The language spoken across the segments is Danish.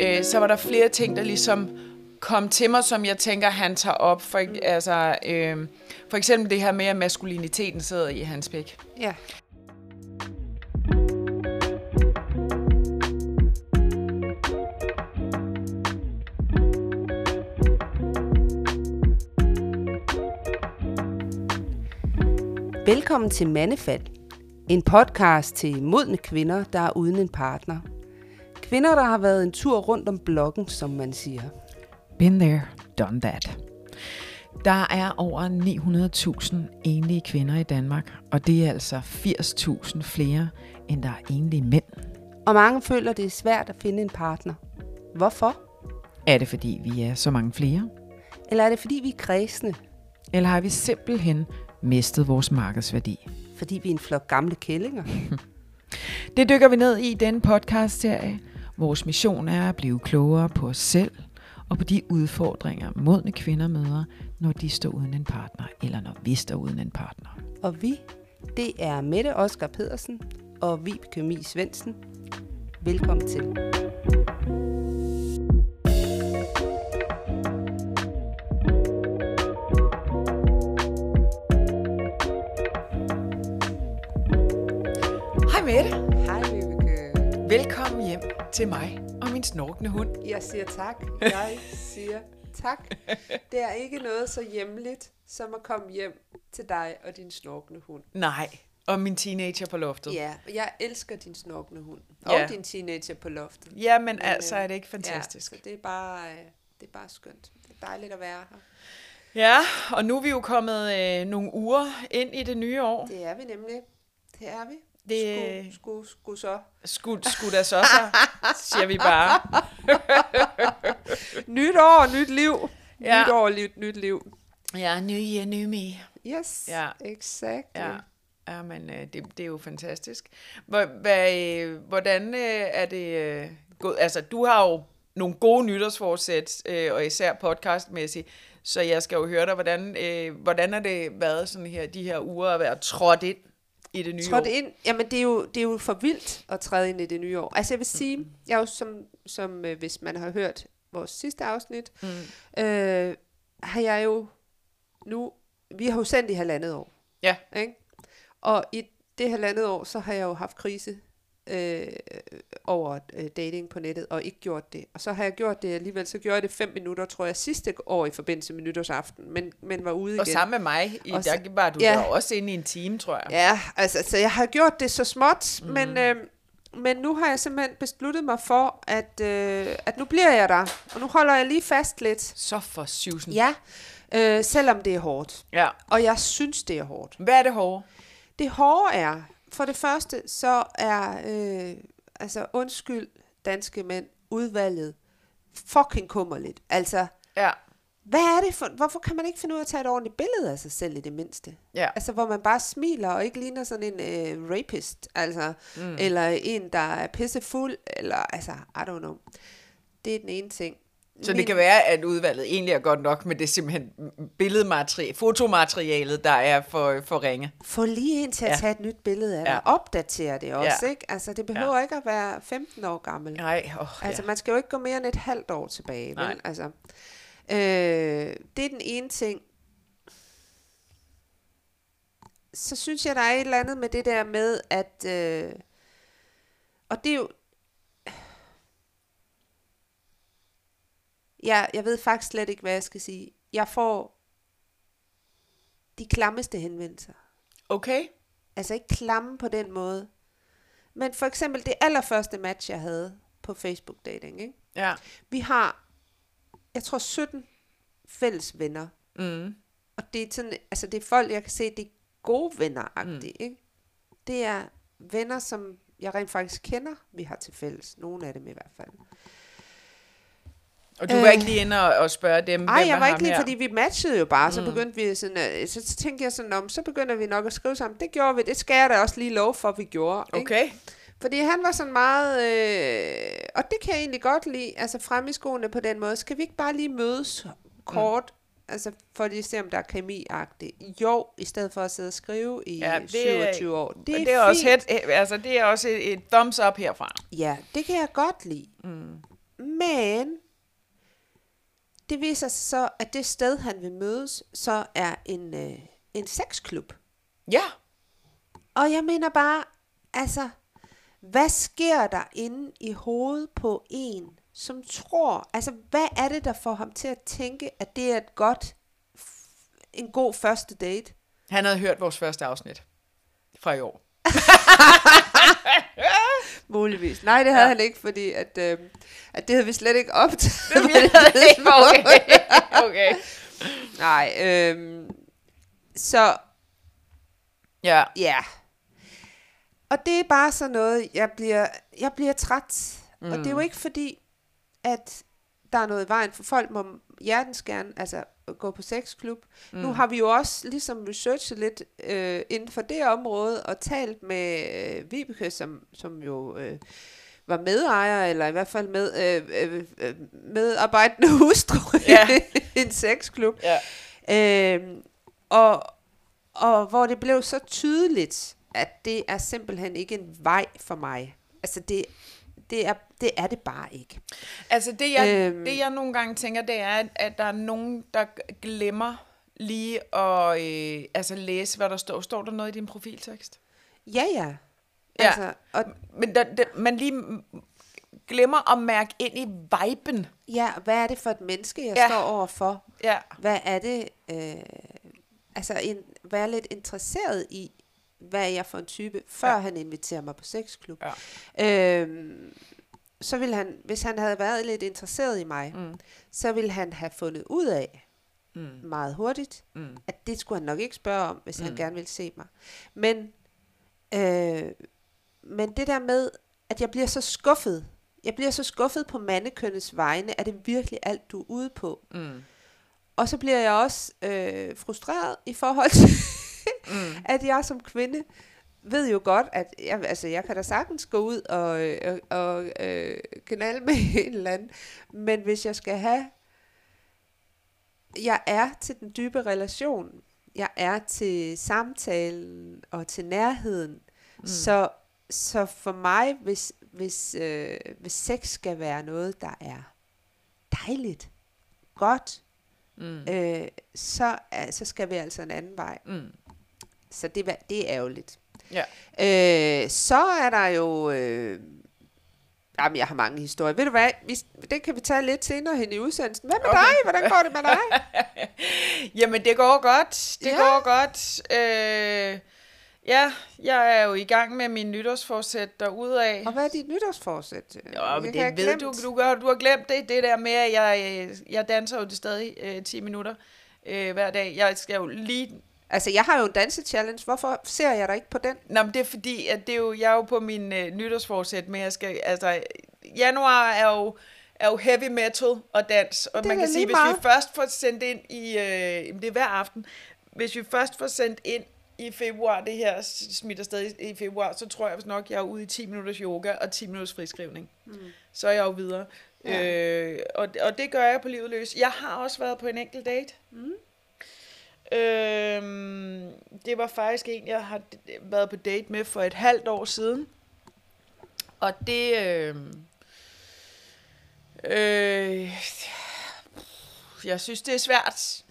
øh, så var der flere ting, der ligesom kom til mig, som jeg tænker, han tager op. For, altså, øh, for eksempel det her med, at maskuliniteten sidder i hans pæk. Ja. Velkommen til Mandefald, en podcast til modne kvinder, der er uden en partner. Kvinder, der har været en tur rundt om blokken, som man siger. Been there, done that. Der er over 900.000 enlige kvinder i Danmark, og det er altså 80.000 flere, end der er enlige mænd. Og mange føler, det er svært at finde en partner. Hvorfor? Er det fordi, vi er så mange flere? Eller er det fordi, vi er kredsende? Eller har vi simpelthen mistet vores markedsværdi? Fordi vi er en flok gamle kællinger? Det dykker vi ned i den podcast-serie. Vores mission er at blive klogere på os selv og på de udfordringer, modne kvinder møder, når de står uden en partner, eller når vi står uden en partner. Og vi, det er Mette Oskar Pedersen og Vibeke Mi Svendsen. Velkommen til. Hej Mette. Velkommen hjem til mig og min snorkende hund. Jeg siger tak. Jeg siger tak. Det er ikke noget så hjemligt, som at komme hjem til dig og din snorkende hund. Nej, og min teenager på loftet. Ja, jeg elsker din snorkende hund. Og Ja. din teenager på loftet. Ja, men Men, altså øh, er det ikke fantastisk. Ja, så det er bare, øh, det er bare skønt. Det er dejligt at være her. Ja, og nu er vi jo kommet øh, nogle uger ind i det nye år. Det er vi nemlig. Det er vi. Det- Sku, sku, sku så. Skud, skud da så, så, siger vi bare. Nyt år, nyt liv. Ja. Nyt år, nyt, nyt liv. Ja, new year, new me. Yes, Ja. exactly. Ja, ja men øh, det, det er jo fantastisk. Hvad, øh, hvordan øh, er det øh, gået? Altså, du har jo nogle gode nytårsforsæt, øh, og især podcastmæssigt, så jeg skal jo høre dig, hvordan, øh, hvordan har det været sådan her, de her uger at være trådt ind i det nye Trådt år? ind, jamen det er, jo, det er jo for vildt at træde ind i det nye år. Altså jeg vil sige, jeg er jo som, som øh, hvis man har hørt vores sidste afsnit, mm. øh, har jeg jo nu, vi har jo sendt i halvandet år, Ja, ikke? Og i det halvandet år, så har jeg jo haft krise øh, over øh, dating på nettet, og ikke gjort det. Og så har jeg gjort det alligevel, så gjorde jeg det fem minutter, tror jeg, sidste år i forbindelse med nytårsaften, men, men var ude igen. og sammen med mig, i, Og der så- var du ja. der også inde i en time, tror jeg. Ja, altså, så jeg har gjort det så småt, mm. men, øh, men nu har jeg simpelthen besluttet mig for, at, øh, at nu bliver jeg der, og nu holder jeg lige fast lidt. Så for syvsen. Ja, øh, selvom det er hårdt. ja. Og jeg synes, det er hårdt. Hvad er det hårde? Det hårde er, for det første, så er, øh, altså undskyld danske mænd, udvalget fucking kummerligt. Altså, Ja. hvad er det for, hvorfor kan man ikke finde ud af at tage et ordentligt billede af sig selv i det mindste? Ja. Altså, hvor man bare smiler og ikke ligner sådan en øh, rapist, altså, mm. eller en, der er pissefuld, eller altså, I don't know. Det er den ene ting. Så det kan være, at udvalget egentlig er godt nok, men det er simpelthen billedmateriale, fotomaterialet, der er for, for ringe. Få lige en til at Ja. tage et nyt billede af dig. Ja. Opdatere det også, Ja. ikke? Altså, det behøver ikke at være 15 år gammel. Nej, oh, Altså, ja. man skal jo ikke gå mere end et halvt år tilbage, Nej. vel? Altså, øh, det er den ene ting. Så synes jeg, der er et eller andet med det der med, at... Øh, og det er jo... Ja, jeg ved faktisk slet ikke, hvad jeg skal sige. Jeg får de klammeste henvendelser. Okay. Altså ikke klamme på den måde. Men for eksempel det allerførste match, jeg havde på Facebook Dating, ikke? Ja. Vi har, jeg tror, 17 fælles venner. Mm. Og det er sådan, altså det er folk, jeg kan se, det er gode venner mm. ikke? Det er venner, som jeg rent faktisk kender, vi har til fælles. Nogle af dem i hvert fald. Og du var Øh. ikke lige inde og, og spørge dem, Ej, hvem jeg er var ikke lige, her? fordi vi matchede jo bare, så begyndte vi sådan, øh, så, så tænkte jeg sådan, om, så begynder vi nok at skrive sammen. Det gjorde vi, det skal jeg da også lige love for, vi gjorde. Ikke? Okay. Fordi han var sådan meget, øh, og det kan jeg egentlig godt lide, altså frem i skoene på den måde. Skal vi ikke bare lige mødes kort, mm. altså for lige at se, om der er kemi-agtigt? Jo, i stedet for at sidde og skrive i Ja, det er- 27 år. Det, det er også head, altså det er også et, et thumbs up herfra. Ja, det kan jeg godt lide. Mm. Men det viser sig så, at det sted, han vil mødes, så er en, øh, en sexklub. Ja. Og jeg mener bare, altså, hvad sker der inde i hovedet på en, som tror, altså, hvad er det, der får ham til at tænke, at det er et godt, en god første date? Han havde hørt vores første afsnit fra i år. Muligvis. Nej, det havde Ja. han ikke, fordi at, øh, at det havde vi slet ikke optaget. Det jeg ikke. Okay. okay. Nej, øh, så Ja. ja. Og det er bare sådan noget, jeg bliver, jeg bliver træt. Mm. Og det er jo ikke fordi, at der er noget i vejen, for folk må hjertens gerne altså, gå på sexklub. Mm. Nu har vi jo også ligesom researchet lidt øh, inden for det område, og talt med øh, Vibeke, som, som jo øh, var medejer, eller i hvert fald med, øh, øh, øh, medarbejdende hustru Ja. i en sexklub. Ja. Øh, og, og hvor det blev så tydeligt, at det er simpelthen ikke en vej for mig. Altså det, det, er, det er det bare ikke. Altså det jeg, øhm. Det, jeg nogle gange tænker, det er, at, der er nogen, der glemmer lige at øh, altså læse, hvad der står. Står der noget i din profiltekst? Ja, ja. Ja. Altså, og, Men der, der, man lige glemmer at mærke ind i viben. ja, hvad er det for et menneske, jeg Ja. ja. står overfor? Ja. Hvad er det? Øh, altså, en, være lidt interesseret i, hvad er jeg for en type, før Ja. han inviterer mig på sexklub. Ja. Øhm, så ville han, hvis han havde været lidt interesseret i mig, Mm. så ville han have fundet ud af, Mm. meget hurtigt, Mm. at det skulle han nok ikke spørge om, hvis mm. han gerne ville se mig. Men, øh, men det der med, at jeg bliver så skuffet, jeg bliver så skuffet på mandekønnets vegne, er det virkelig alt, du er ude på? Mm. Og så bliver jeg også øh, frustreret i forhold til, Mm. at jeg som kvinde ved jo godt, at jeg, altså, jeg kan da sagtens gå ud og, øh, og øh, knalde med en eller anden, men hvis jeg skal have, jeg er til den dybe relation, jeg er til samtalen og til nærheden, mm. så, så for mig, hvis, hvis, øh, hvis sex skal være noget, der er dejligt, godt, Mm. øh, så, øh, så skal vi altså en anden vej. Mm. Så det, var- det er ærgerligt. Ja. Øh, så er der jo... Øh, jamen, jeg har mange historier. Ved du hvad? Vi, det kan vi tage lidt senere hen i udsendelsen. Hvad med Okay. dig? Hvordan går det med dig? Jamen, det går godt. Det Ja. går godt. Øh, ja, jeg er jo i gang med min nytårsforsæt derudaf. Og hvad er dit nytårsforsæt? Ja, men kan have det ved du, du, har, du har glemt det, det der med, at jeg, øh, jeg danser jo det stadig øh, 10 minutter øh, hver dag. Jeg skal jo lige... Altså, jeg har jo en danse-challenge. Hvorfor ser jeg dig ikke på den? Nå, men det er fordi, at det er jo, jeg er jo på min øh, nytårsforsæt med, at jeg skal... Altså, januar er jo, er jo heavy metal og dans, og Det man kan sige, hvis vi først får sendt ind i... Øh, det er hver aften. Hvis vi først får sendt ind i februar, det her smitter stadig i februar, så tror jeg nok, jeg er ude i 10 minutters yoga og 10 minutters friskrivning. Mm. Så er jeg jo videre. Ja. Øh, og, og det gør jeg på livet løs. Jeg har også været på en enkelt date. Mm. Øhm, det var faktisk en, jeg har været på date med for et halvt år siden. Og det... Øh, øh, jeg synes, det er svært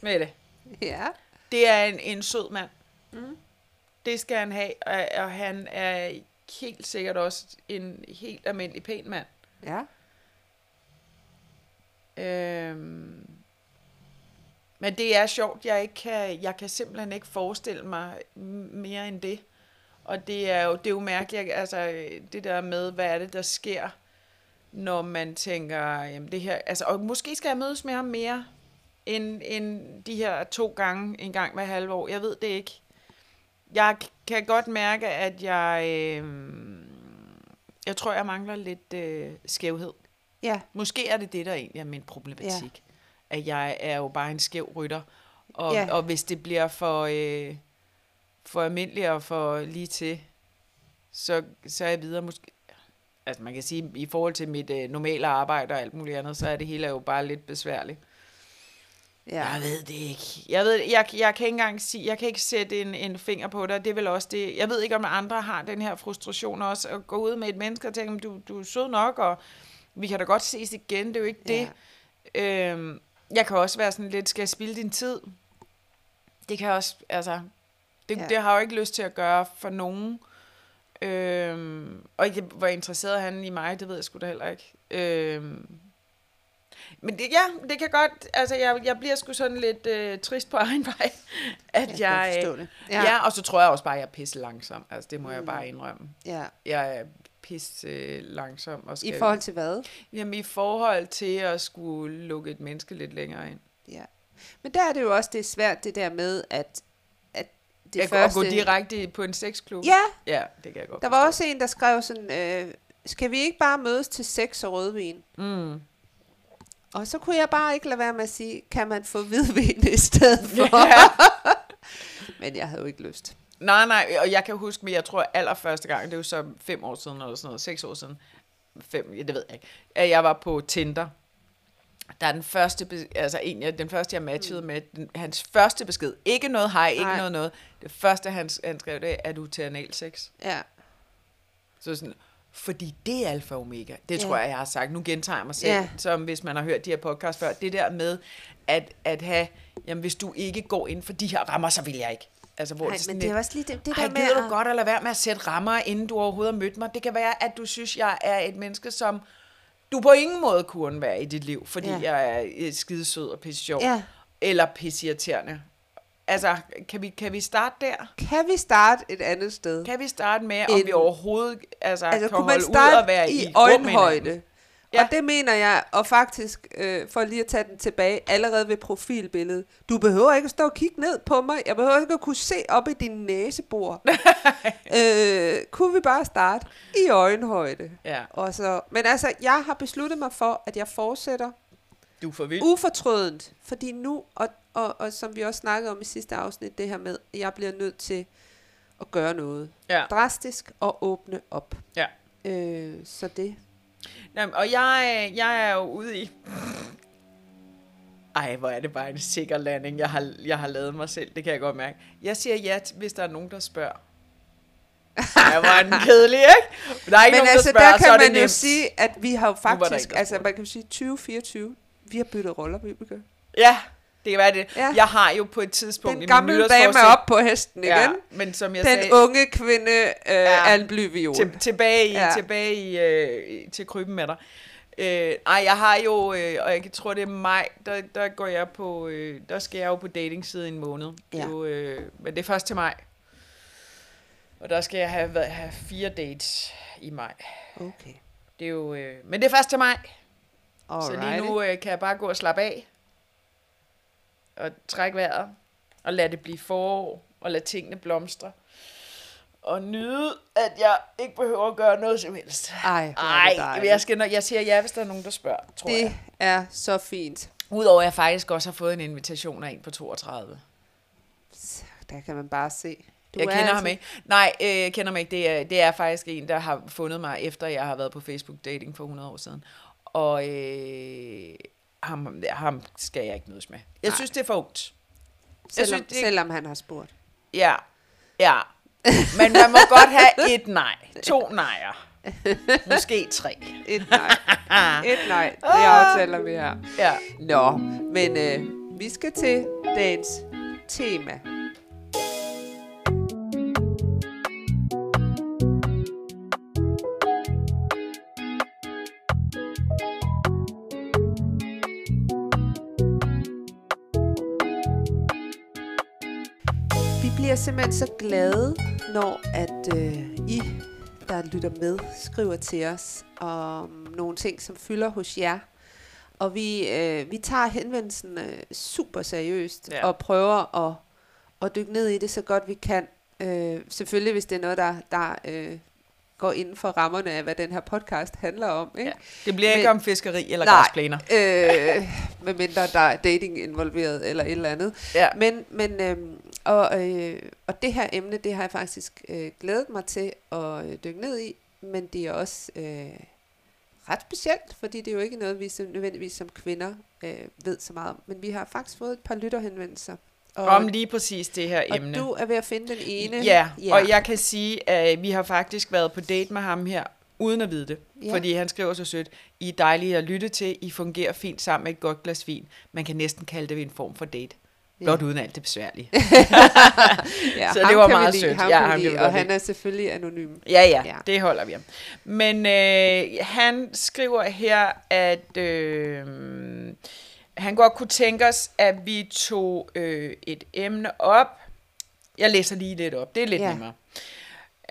med det. Ja. Det er en, en sød mand. Mm. Det skal han have, og, og han er helt sikkert også en helt almindelig pæn mand. Ja. Øhm, men det er sjovt, jeg ikke kan, jeg kan simpelthen ikke forestille mig mere end det. Og det er jo, det er jo mærkeligt, altså det der med, hvad er det, der sker, når man tænker, jamen det her, altså, og måske skal jeg mødes med ham mere, end, end de her to gange, en gang hver halve år. Jeg ved det ikke. Jeg kan godt mærke, at jeg, øh, jeg tror, jeg mangler lidt øh, skævhed. Ja. Måske er det det, der egentlig er min problematik. Ja. At jeg er jo bare en skæv rytter. Og, ja. Ja. og hvis det bliver for, øh, for almindeligt og for lige til, så, så er jeg videre måske... Altså man kan sige, i forhold til mit øh, normale arbejde og alt muligt andet, så er det hele jo bare lidt besværligt. Ja. Jeg ved det ikke. Jeg, ved, jeg, jeg kan ikke engang sige, jeg kan ikke sætte en, en finger på det, det er vel også det. Jeg ved ikke, om andre har den her frustration også, at gå ud med et menneske og tænke, du, du er sød nok, og vi kan da godt ses igen, det er jo ikke det. Øhm, jeg kan også være sådan lidt, skal jeg spille din tid? Det kan også, altså, det, Ja. det har jeg jo ikke lyst til at gøre for nogen. Øhm, og ikke, hvor interesseret han i mig, det ved jeg sgu da heller ikke. Øhm, men det, ja, det kan godt, altså jeg, jeg bliver sgu sådan lidt øh, trist på egen vej, at Jeg jeg, det. ja. ja, og så tror jeg også bare, at jeg er pisse langsom. Altså det må mm. jeg bare indrømme. ja. Jeg pisse øh, langsom. Og I skal, forhold til hvad? Jamen i forhold til at skulle lukke et menneske lidt længere ind. Ja. Men der er det jo også det er svært, det der med, at, at det Det første... At gå direkte på en sexklub. Ja, Ja, det kan jeg godt der var også en, der skrev sådan, øh, skal vi ikke bare mødes til sex og rødvin? Mm. Og så kunne jeg bare ikke lade være med at sige, kan man få hvidvin i stedet for? Ja. Men jeg havde jo ikke lyst. Nej, nej, og jeg kan huske, men jeg tror allerførste gang, det er jo så fem år siden, eller sådan noget, seks år siden, fem, ja, det ved jeg ikke, at jeg var på Tinder. Der er den første, altså en, den første, jeg matchede med, den, hans første besked, ikke noget hej, ikke Nej. noget noget, det første, han, han skrev, det er, er du til analsex? Ja. Så sådan, fordi det er alfa og omega. Det Ja. tror jeg, jeg har sagt. Nu gentager jeg mig selv, Ja. som hvis man har hørt de her podcast før. Det der med, at, at have, jamen hvis du ikke går ind for de her rammer, så vil jeg ikke. Altså, hvor Nej, det men det er også lige det, det der med... gider du at- godt at lade være med at sætte rammer, inden du overhovedet har mødt mig? Det kan være, at du synes, jeg er et menneske, som du på ingen måde kunne undvære i dit liv, fordi Ja. jeg er øh, skidesød og pisse sjov. Ja. Eller pisseirriterende. Altså, kan vi, kan vi starte der? Kan vi starte et andet sted? Kan vi starte med, om En- vi overhovedet altså, altså, kan kunne man holde ud og være i, i øjenhøjde? Ja. Og det mener jeg, og faktisk, øh, for lige at tage den tilbage, allerede ved profilbilledet. Du behøver ikke at stå og kigge ned på mig. Jeg behøver ikke at kunne se op i din næsebor. øh, kunne vi bare starte i øjenhøjde? Ja, Og så, men altså, jeg har besluttet mig for, at jeg fortsætter du for vild. ufortrødent. Fordi nu, og, og, og som vi også snakkede om i sidste afsnit, det her med, at jeg bliver nødt til at gøre noget Ja, drastisk og åbne op. ja. Øh, så det. Jamen, og jeg, jeg er jo ude i... Ej, hvor er det bare en sikker landing, jeg har, jeg har lavet mig selv. Det kan jeg godt mærke. Jeg siger ja, hvis der er nogen, der spørger. Jeg var den kedelig, ikke? Der er ikke Men nogen, altså, der spørger, der så er kan det man jo sige, at vi har jo faktisk, der altså man kan jo sige 2024, vi har byttet roller, Vibeke. Ja, det kan være det. Ja. Jeg har jo på et tidspunkt Den gamle dame er op på hesten igen. Ja, men som jeg Den sagde, unge kvinde øh, Ja. er en blyviol. til, tilbage, i, Ja. ja. tilbage i, øh, til krybben med dig. Øh, ej, jeg har jo, øh, og jeg tror det er maj, der, der går jeg på, øh, der skal jeg jo på datingside i en måned. Det er Ja. Jo, øh, men det er først til maj. Og der skal jeg have, været- have fire dates i maj. Okay. Det er jo, øh, men det er først til maj. Så lige Alrighty. nu øh, kan jeg bare gå og slappe af. Og trække vejret. Og lade det blive forår. Og lade tingene blomstre. Og nyde, at jeg ikke behøver at gøre noget som helst. Ej, Ej, det jeg, skal, jeg siger ja, hvis der er nogen, der spørger, tror Det jeg. er så fint. Udover at jeg faktisk også har fået en invitation af en på 32. Så Der kan man bare se. Du jeg er kender altså- ham ikke. Nej, øh, jeg kender ham ikke. Det er, det er faktisk en, der har fundet mig, efter jeg har været på Facebook dating for 100 år siden. Og øh, ham, ham skal jeg ikke mødes med. Jeg Nej. synes, det er for ungt. Selvom, synes, det- selvom han har spurgt. Ja, ja. Men man må godt have et nej. To nejer. Måske tre. Et nej. Et nej. Det aftaler vi her. Ja. Nå, men øh, vi skal til dagens tema. Bliver simpelthen så glade, når at øh, I, der lytter med, skriver til os om nogle ting, som fylder hos jer. Og vi, øh, vi tager henvendelsen øh, super seriøst Ja. og prøver at, at dykke ned i det så godt vi kan. Øh, selvfølgelig, hvis det er noget, der, der øh, går inden for rammerne af, hvad den her podcast handler om. Ikke? ja. Det bliver ikke Men- om fiskeri eller Nej. græsplæner. Øh, medmindre der er dating involveret eller et eller andet. Ja. Men, men øhm, og, øh, og det her emne, det har jeg faktisk øh, glædet mig til at øh, dykke ned i, men det er også øh, ret specielt, fordi det er jo ikke noget, vi som, nødvendigvis som kvinder øh, ved så meget om. Men vi har faktisk fået et par lytterhenvendelser. Og, Om lige præcis det her og emne. du er ved at finde den ene. Ja, ja, og jeg kan sige, at vi har faktisk været på date med ham her uden at vide det. Ja. Ja. Fordi han skriver så sødt, I er dejlige at lytte til, I fungerer fint sammen med et godt glas vin. Man kan næsten kalde det en form for date. Blot uden alt det besværlige. ja, Så det var meget lide, sødt. Ham Ja, ham lide, vi og han er selvfølgelig anonym. Ja, ja, Ja. ja, det holder vi om. Men øh, han skriver her, at øh, han godt kunne tænke os, at vi tog øh, et emne op. Jeg læser lige lidt op, det er lidt Ja. nemmere.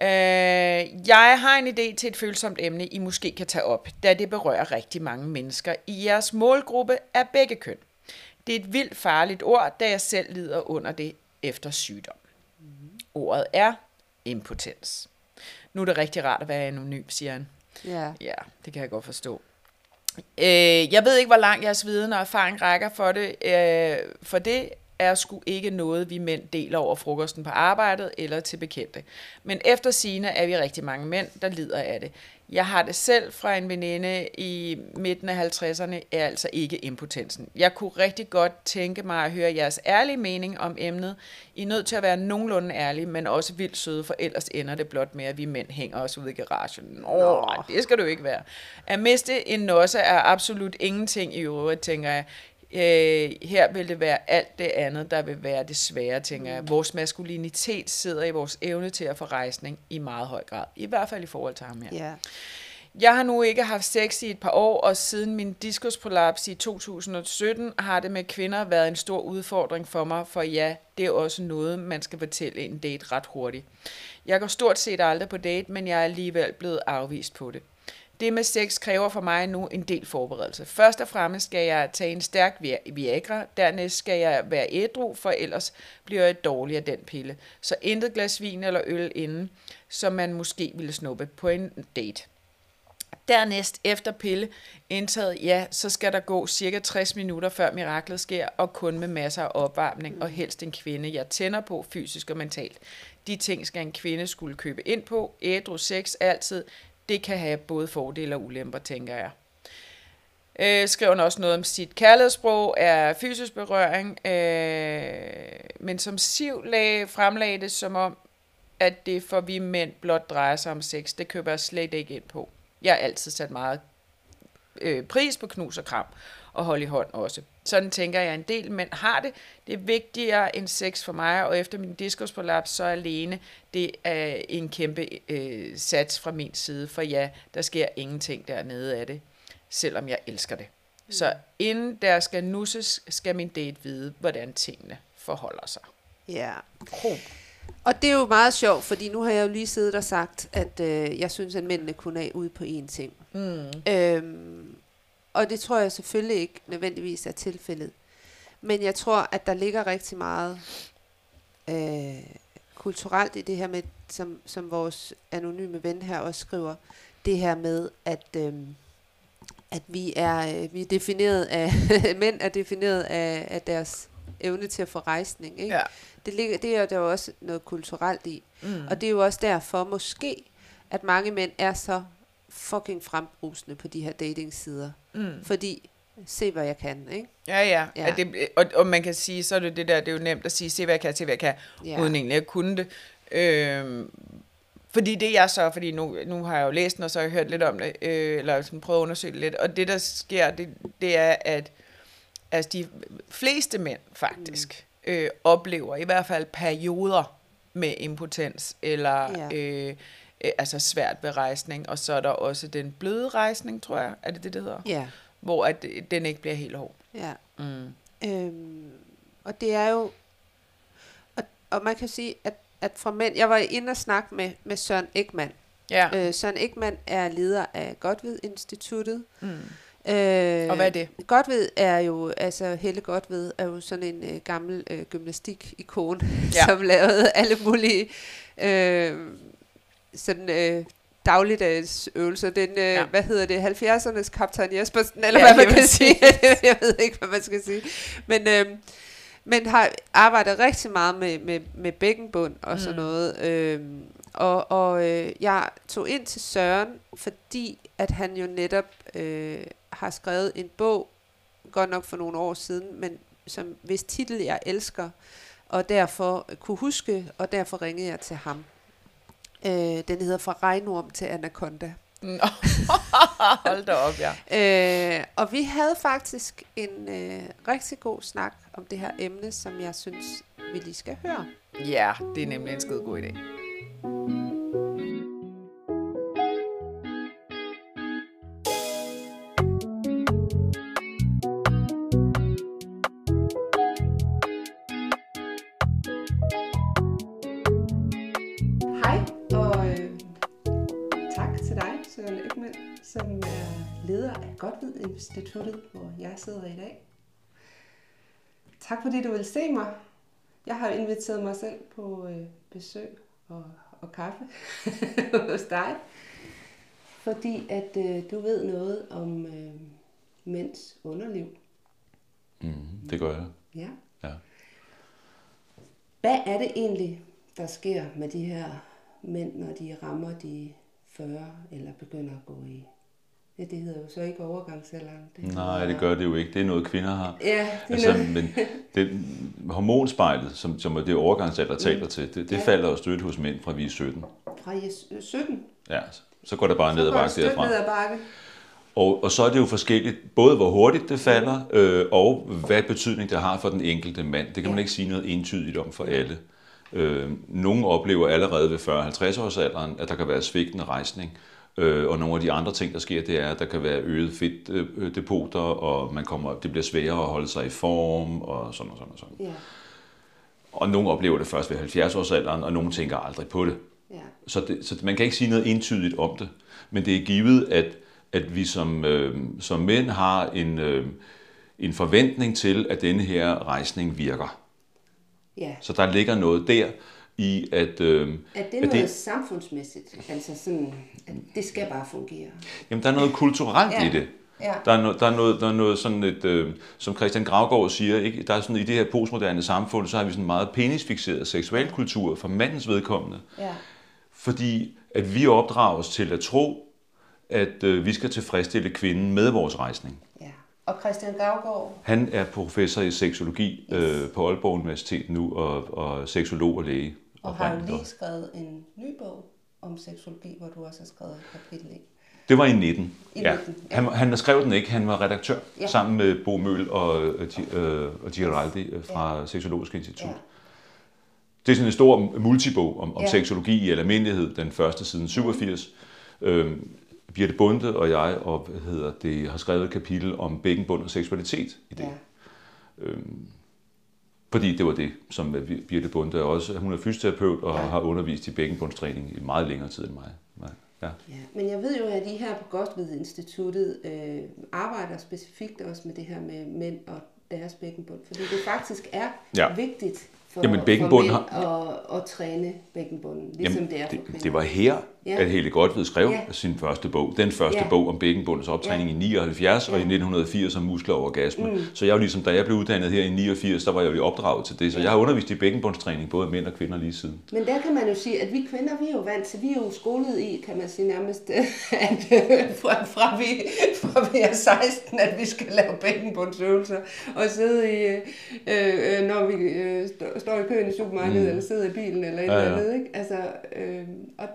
Øh, jeg har en idé til et følsomt emne, I måske kan tage op, da det berører rigtig mange mennesker i jeres målgruppe af begge køn. Det er et vildt farligt ord, da jeg selv lider under det efter sygdom. Ordet er impotens. Nu er det rigtig rart at være anonym, siger han. Ja. Ja, det kan jeg godt forstå. Øh, jeg ved ikke, hvor langt jeres viden og erfaring rækker for det, øh, for det er sgu ikke noget, vi mænd deler over frokosten på arbejdet eller til bekendte. Men efter sine er vi rigtig mange mænd, der lider af det. Jeg har det selv fra en veninde i midten af 50'erne, er altså ikke impotensen. Jeg kunne rigtig godt tænke mig at høre jeres ærlige mening om emnet. I er nødt til at være nogenlunde ærlige, men også vildt søde, for ellers ender det blot med, at vi mænd hænger os ude i garagen. Nå, nej, det skal du ikke være. At miste en nosse er absolut ingenting i øvrigt, tænker jeg. Øh, her vil det være alt det andet, der vil være det svære, tænker jeg. Vores maskulinitet sidder i vores evne til at få rejsning i meget høj grad. I hvert fald i forhold til ham her. ja. Jeg har nu ikke haft sex i et par år, og siden min diskusprolaps i 2017 har det med kvinder været en stor udfordring for mig, for ja, det er også noget, man skal fortælle en date ret hurtigt. Jeg går stort set aldrig på date, men jeg er alligevel blevet afvist på det. Det med sex kræver for mig nu en del forberedelse. Først og fremmest skal jeg tage en stærk Viagra, dernæst skal jeg være ædru, for ellers bliver jeg dårlig af den pille. Så intet glas vin eller øl inden, som man måske ville snuppe på en date. Dernæst efter pille indtaget, ja, så skal der gå cirka 60 minutter før miraklet sker, og kun med masser af opvarmning, og helst en kvinde, jeg tænder på fysisk og mentalt. De ting skal en kvinde skulle købe ind på. Ædru sex altid. Det kan have både fordele og ulemper, tænker jeg. Øh, skriver han også noget om sit kærlighedssprog, er fysisk berøring, øh, men som Siv lag, fremlagde det som om, at det for vi mænd blot drejer sig om sex. Det køber jeg slet ikke ind på. Jeg har altid sat meget øh, pris på knus og kram og hold i hånd også. Sådan tænker jeg, en del mænd har det. Det er vigtigere end sex for mig, og efter min diskusprolaps, så alene det er en kæmpe øh, sats fra min side, for ja, der sker ingenting dernede af det, selvom jeg elsker det. Så inden der skal nusses, skal min date vide, hvordan tingene forholder sig. ja. Kro. Og det er jo meget sjovt, fordi nu har jeg jo lige siddet og sagt, at øh, jeg synes, at mændene kunne af ud på én ting. Mm. Øhm, og det tror jeg selvfølgelig ikke nødvendigvis er tilfældet. Men jeg tror, at der ligger rigtig meget øh, kulturelt i det her med, som, som vores anonyme ven her også skriver, det her med, at, øh, at vi er, øh, vi er defineret af, mænd er defineret af, af deres evne til at få rejsning. Ikke? Ja. Det, ligger, det er der jo også noget kulturelt i. Mm. Og det er jo også derfor måske, at mange mænd er så fucking frembrusende på de her datingsider. Mm. Fordi, se hvad jeg kan, ikke? Ja, ja. Ja. ja. det, og, og man kan sige, så er det det der, det er jo nemt at sige, se hvad jeg kan, se hvad jeg kan, Ja. uden egentlig at kunne det. Øhm, fordi det jeg så, fordi nu, nu har jeg jo læst den, og så har jeg hørt lidt om det, øh, eller sådan prøvet at undersøge det lidt, og det der sker, det, det er, at altså de fleste mænd faktisk mm. øh, oplever i hvert fald perioder med impotens, eller Ja. øh, øh, altså svært ved rejsning, og så er der også den bløde rejsning, tror jeg, er det det, det hedder? Ja, Hvor at øh, den ikke bliver helt hård. ja. Mm. Øhm, og det er jo... Og, og man kan sige, at, at fra mænd... Jeg var inde og snakke med, med Søren Ekman. Ja. Øh, Søren Ekman er leder af Godved Instituttet. Mm. Øh, Og hvad er det? Godved er jo, altså Helle Godved er jo sådan en øh, gammel øh, gymnastik-ikon, ja. Ja. som lavede alle mulige øh, sådan øh, dagligdags øvelser. Den, øh, ja. Hvad hedder det, 70'ernes Kaptajn Jespersen, eller Ja, hvad man kan sige. Jeg ved ikke, hvad man skal sige. Men, øh, men har arbejdet rigtig meget med, med, med bækkenbund og sådan Mm. noget. Øh, og og øh, jeg tog ind til Søren, fordi at han jo netop øh, har skrevet en bog, godt nok for nogle år siden, men som hvis titel jeg elsker, og derfor kunne huske, og derfor ringede jeg til ham. Øh, den hedder Fra regnorm til anaconda. Hold da op, ja. Øh, og vi havde faktisk en øh, rigtig god snak om det her emne, som jeg synes, vi lige skal høre. Ja, det er nemlig en skide god idé. Hej, Instituttet, hvor jeg sidder i dag. Tak fordi du vil se mig. Jeg har inviteret mig selv på øh, besøg og, og kaffe hos dig, fordi at øh, du ved noget om øh, mænds underliv. Mm, det gør jeg. Ja. Ja. Hvad er det egentlig, der sker med de her mænd, når de rammer de 40 eller begynder at gå i... Ja, det hedder jo så ikke overgangsalderen. Det Nej, det gør det jo ikke. Det er noget, kvinder har. Ja, det er Altså, noget. men det, hormonspejlet, som, som er det overgangsalder taler til, det, det Ja. falder jo stødt hos mænd fra vi er 17. Fra jeg- 17. Ja, så går det bare ned ad Så går det bakke derfra. ned ad bakke. Og, og så er det jo forskelligt, både hvor hurtigt det falder, øh, og hvad betydning det har for den enkelte mand. Det kan man ikke sige noget entydigt om for alle. Øh, nogle oplever allerede ved 40-50 års alderen, at der kan være svigtende rejsning. Øh, og nogle af de andre ting, der sker, det er, at der kan være øget fedtdepoter, og man kommer, det bliver sværere at holde sig i form, og sådan og sådan og sådan. Ja, Og nogle oplever det først ved 70 års alderen, og nogle tænker aldrig på det. ja. Så, det, så man kan ikke sige noget entydigt om det. Men det er givet, at, at vi som, øh, som mænd har en, øh, en forventning til, at denne her rejsning virker. ja. Så der ligger noget der i, at, øh, Er det at noget samfundsmæssigt? Altså sådan, at det skal bare fungere? jamen, der er noget kulturelt Ja. i det. Ja. Der er, no, der, er noget, der er noget sådan et, øh, som Christian Gravgaard siger, ikke? der er sådan i det her postmoderne samfund, så har vi sådan meget penisfixeret seksualkultur for mandens vedkommende. Ja. Fordi at vi opdrages til at tro, at øh, vi skal tilfredsstille kvinden med vores rejsning. ja. Og Christian Gavgaard, Han er professor i seksologi Yes. øh, på Aalborg Universitet nu, og, og seksolog og læge. Og har jo lige skrevet en ny bog om seksologi, hvor du også har skrevet et kapitel i. Det var i 19. I ja. 19, ja. Han, han skrev den ikke, han var redaktør Ja. sammen med Bo Møl og, øh, øh, og Giraldi øh, fra ja. Seksologisk Institut. Ja. Det er sådan en stor multibog om, om Ja. seksologi i almindelighed, den første siden 87. Øhm, Birte Bunde og jeg og, hvad hedder det, har skrevet et kapitel om bækkenbund og seksualitet i det. Ja. Ja. Fordi det var det, som Birte Bunde også, hun er fysioterapeut og Ja. har undervist i bækkenbundstræning i meget længere tid end mig. Ja. Ja, men jeg ved jo, at I her på Godtved Instituttet øh, arbejder specifikt også med det her med mænd og deres bækkenbund, fordi det faktisk er ja. Vigtigt for, Jamen, for mænd at, at træne bækkenbunden, ligesom Jamen, det er for det, det var her, Ja. at Helle Godved skrev Ja. sin første bog. Den første Ja. bog om bækkenbundets optræning Ja. i 79 og Ja. i 1980 om muskler og orgasme. Mm. Så jeg var ligesom, da jeg blev uddannet her i 89, der var jeg jo opdraget til det. Så Ja. jeg har undervist i bækkenbundstræning, både mænd og kvinder lige siden. Men der kan man jo sige, at vi kvinder, vi er jo vant til, vi er jo skolet i, kan man sige nærmest, at fra, fra, vi, fra vi er 16, at vi skal lave bækkenbundsøvelser og sidde i, øh, øh, når vi øh, st- står i køen i supermarkedet, mm. eller sidder i bilen eller et Ja, eller ja. andet, ikke? Altså, øh, og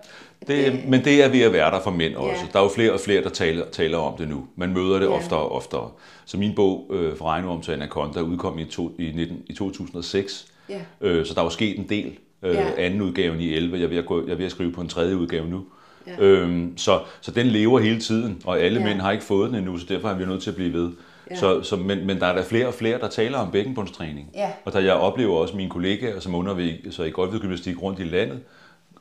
Det, men det er ved at være der for mænd også. Ja. Der er jo flere og flere, der taler, taler om det nu. Man møder det Ja. oftere og oftere. Så min bog, øh, fra Regnorm til Anaconda, udkom i, to, i, 19, i 2006. Ja. Øh, så der er jo sket en del. Øh, Ja. Anden udgaven i 11. Jeg er, ved at gå, jeg er ved at skrive på en tredje udgave nu. Ja. Øhm, så, så den lever hele tiden, og alle Ja. mænd har ikke fået den endnu, så derfor er vi nødt til at blive ved. Ja. Så, så, men, men der er der flere og flere, der taler om bækkenbundstræning. Ja. Og der jeg oplever også mine kollegaer, som underviser i golfgymnastik rundt i landet,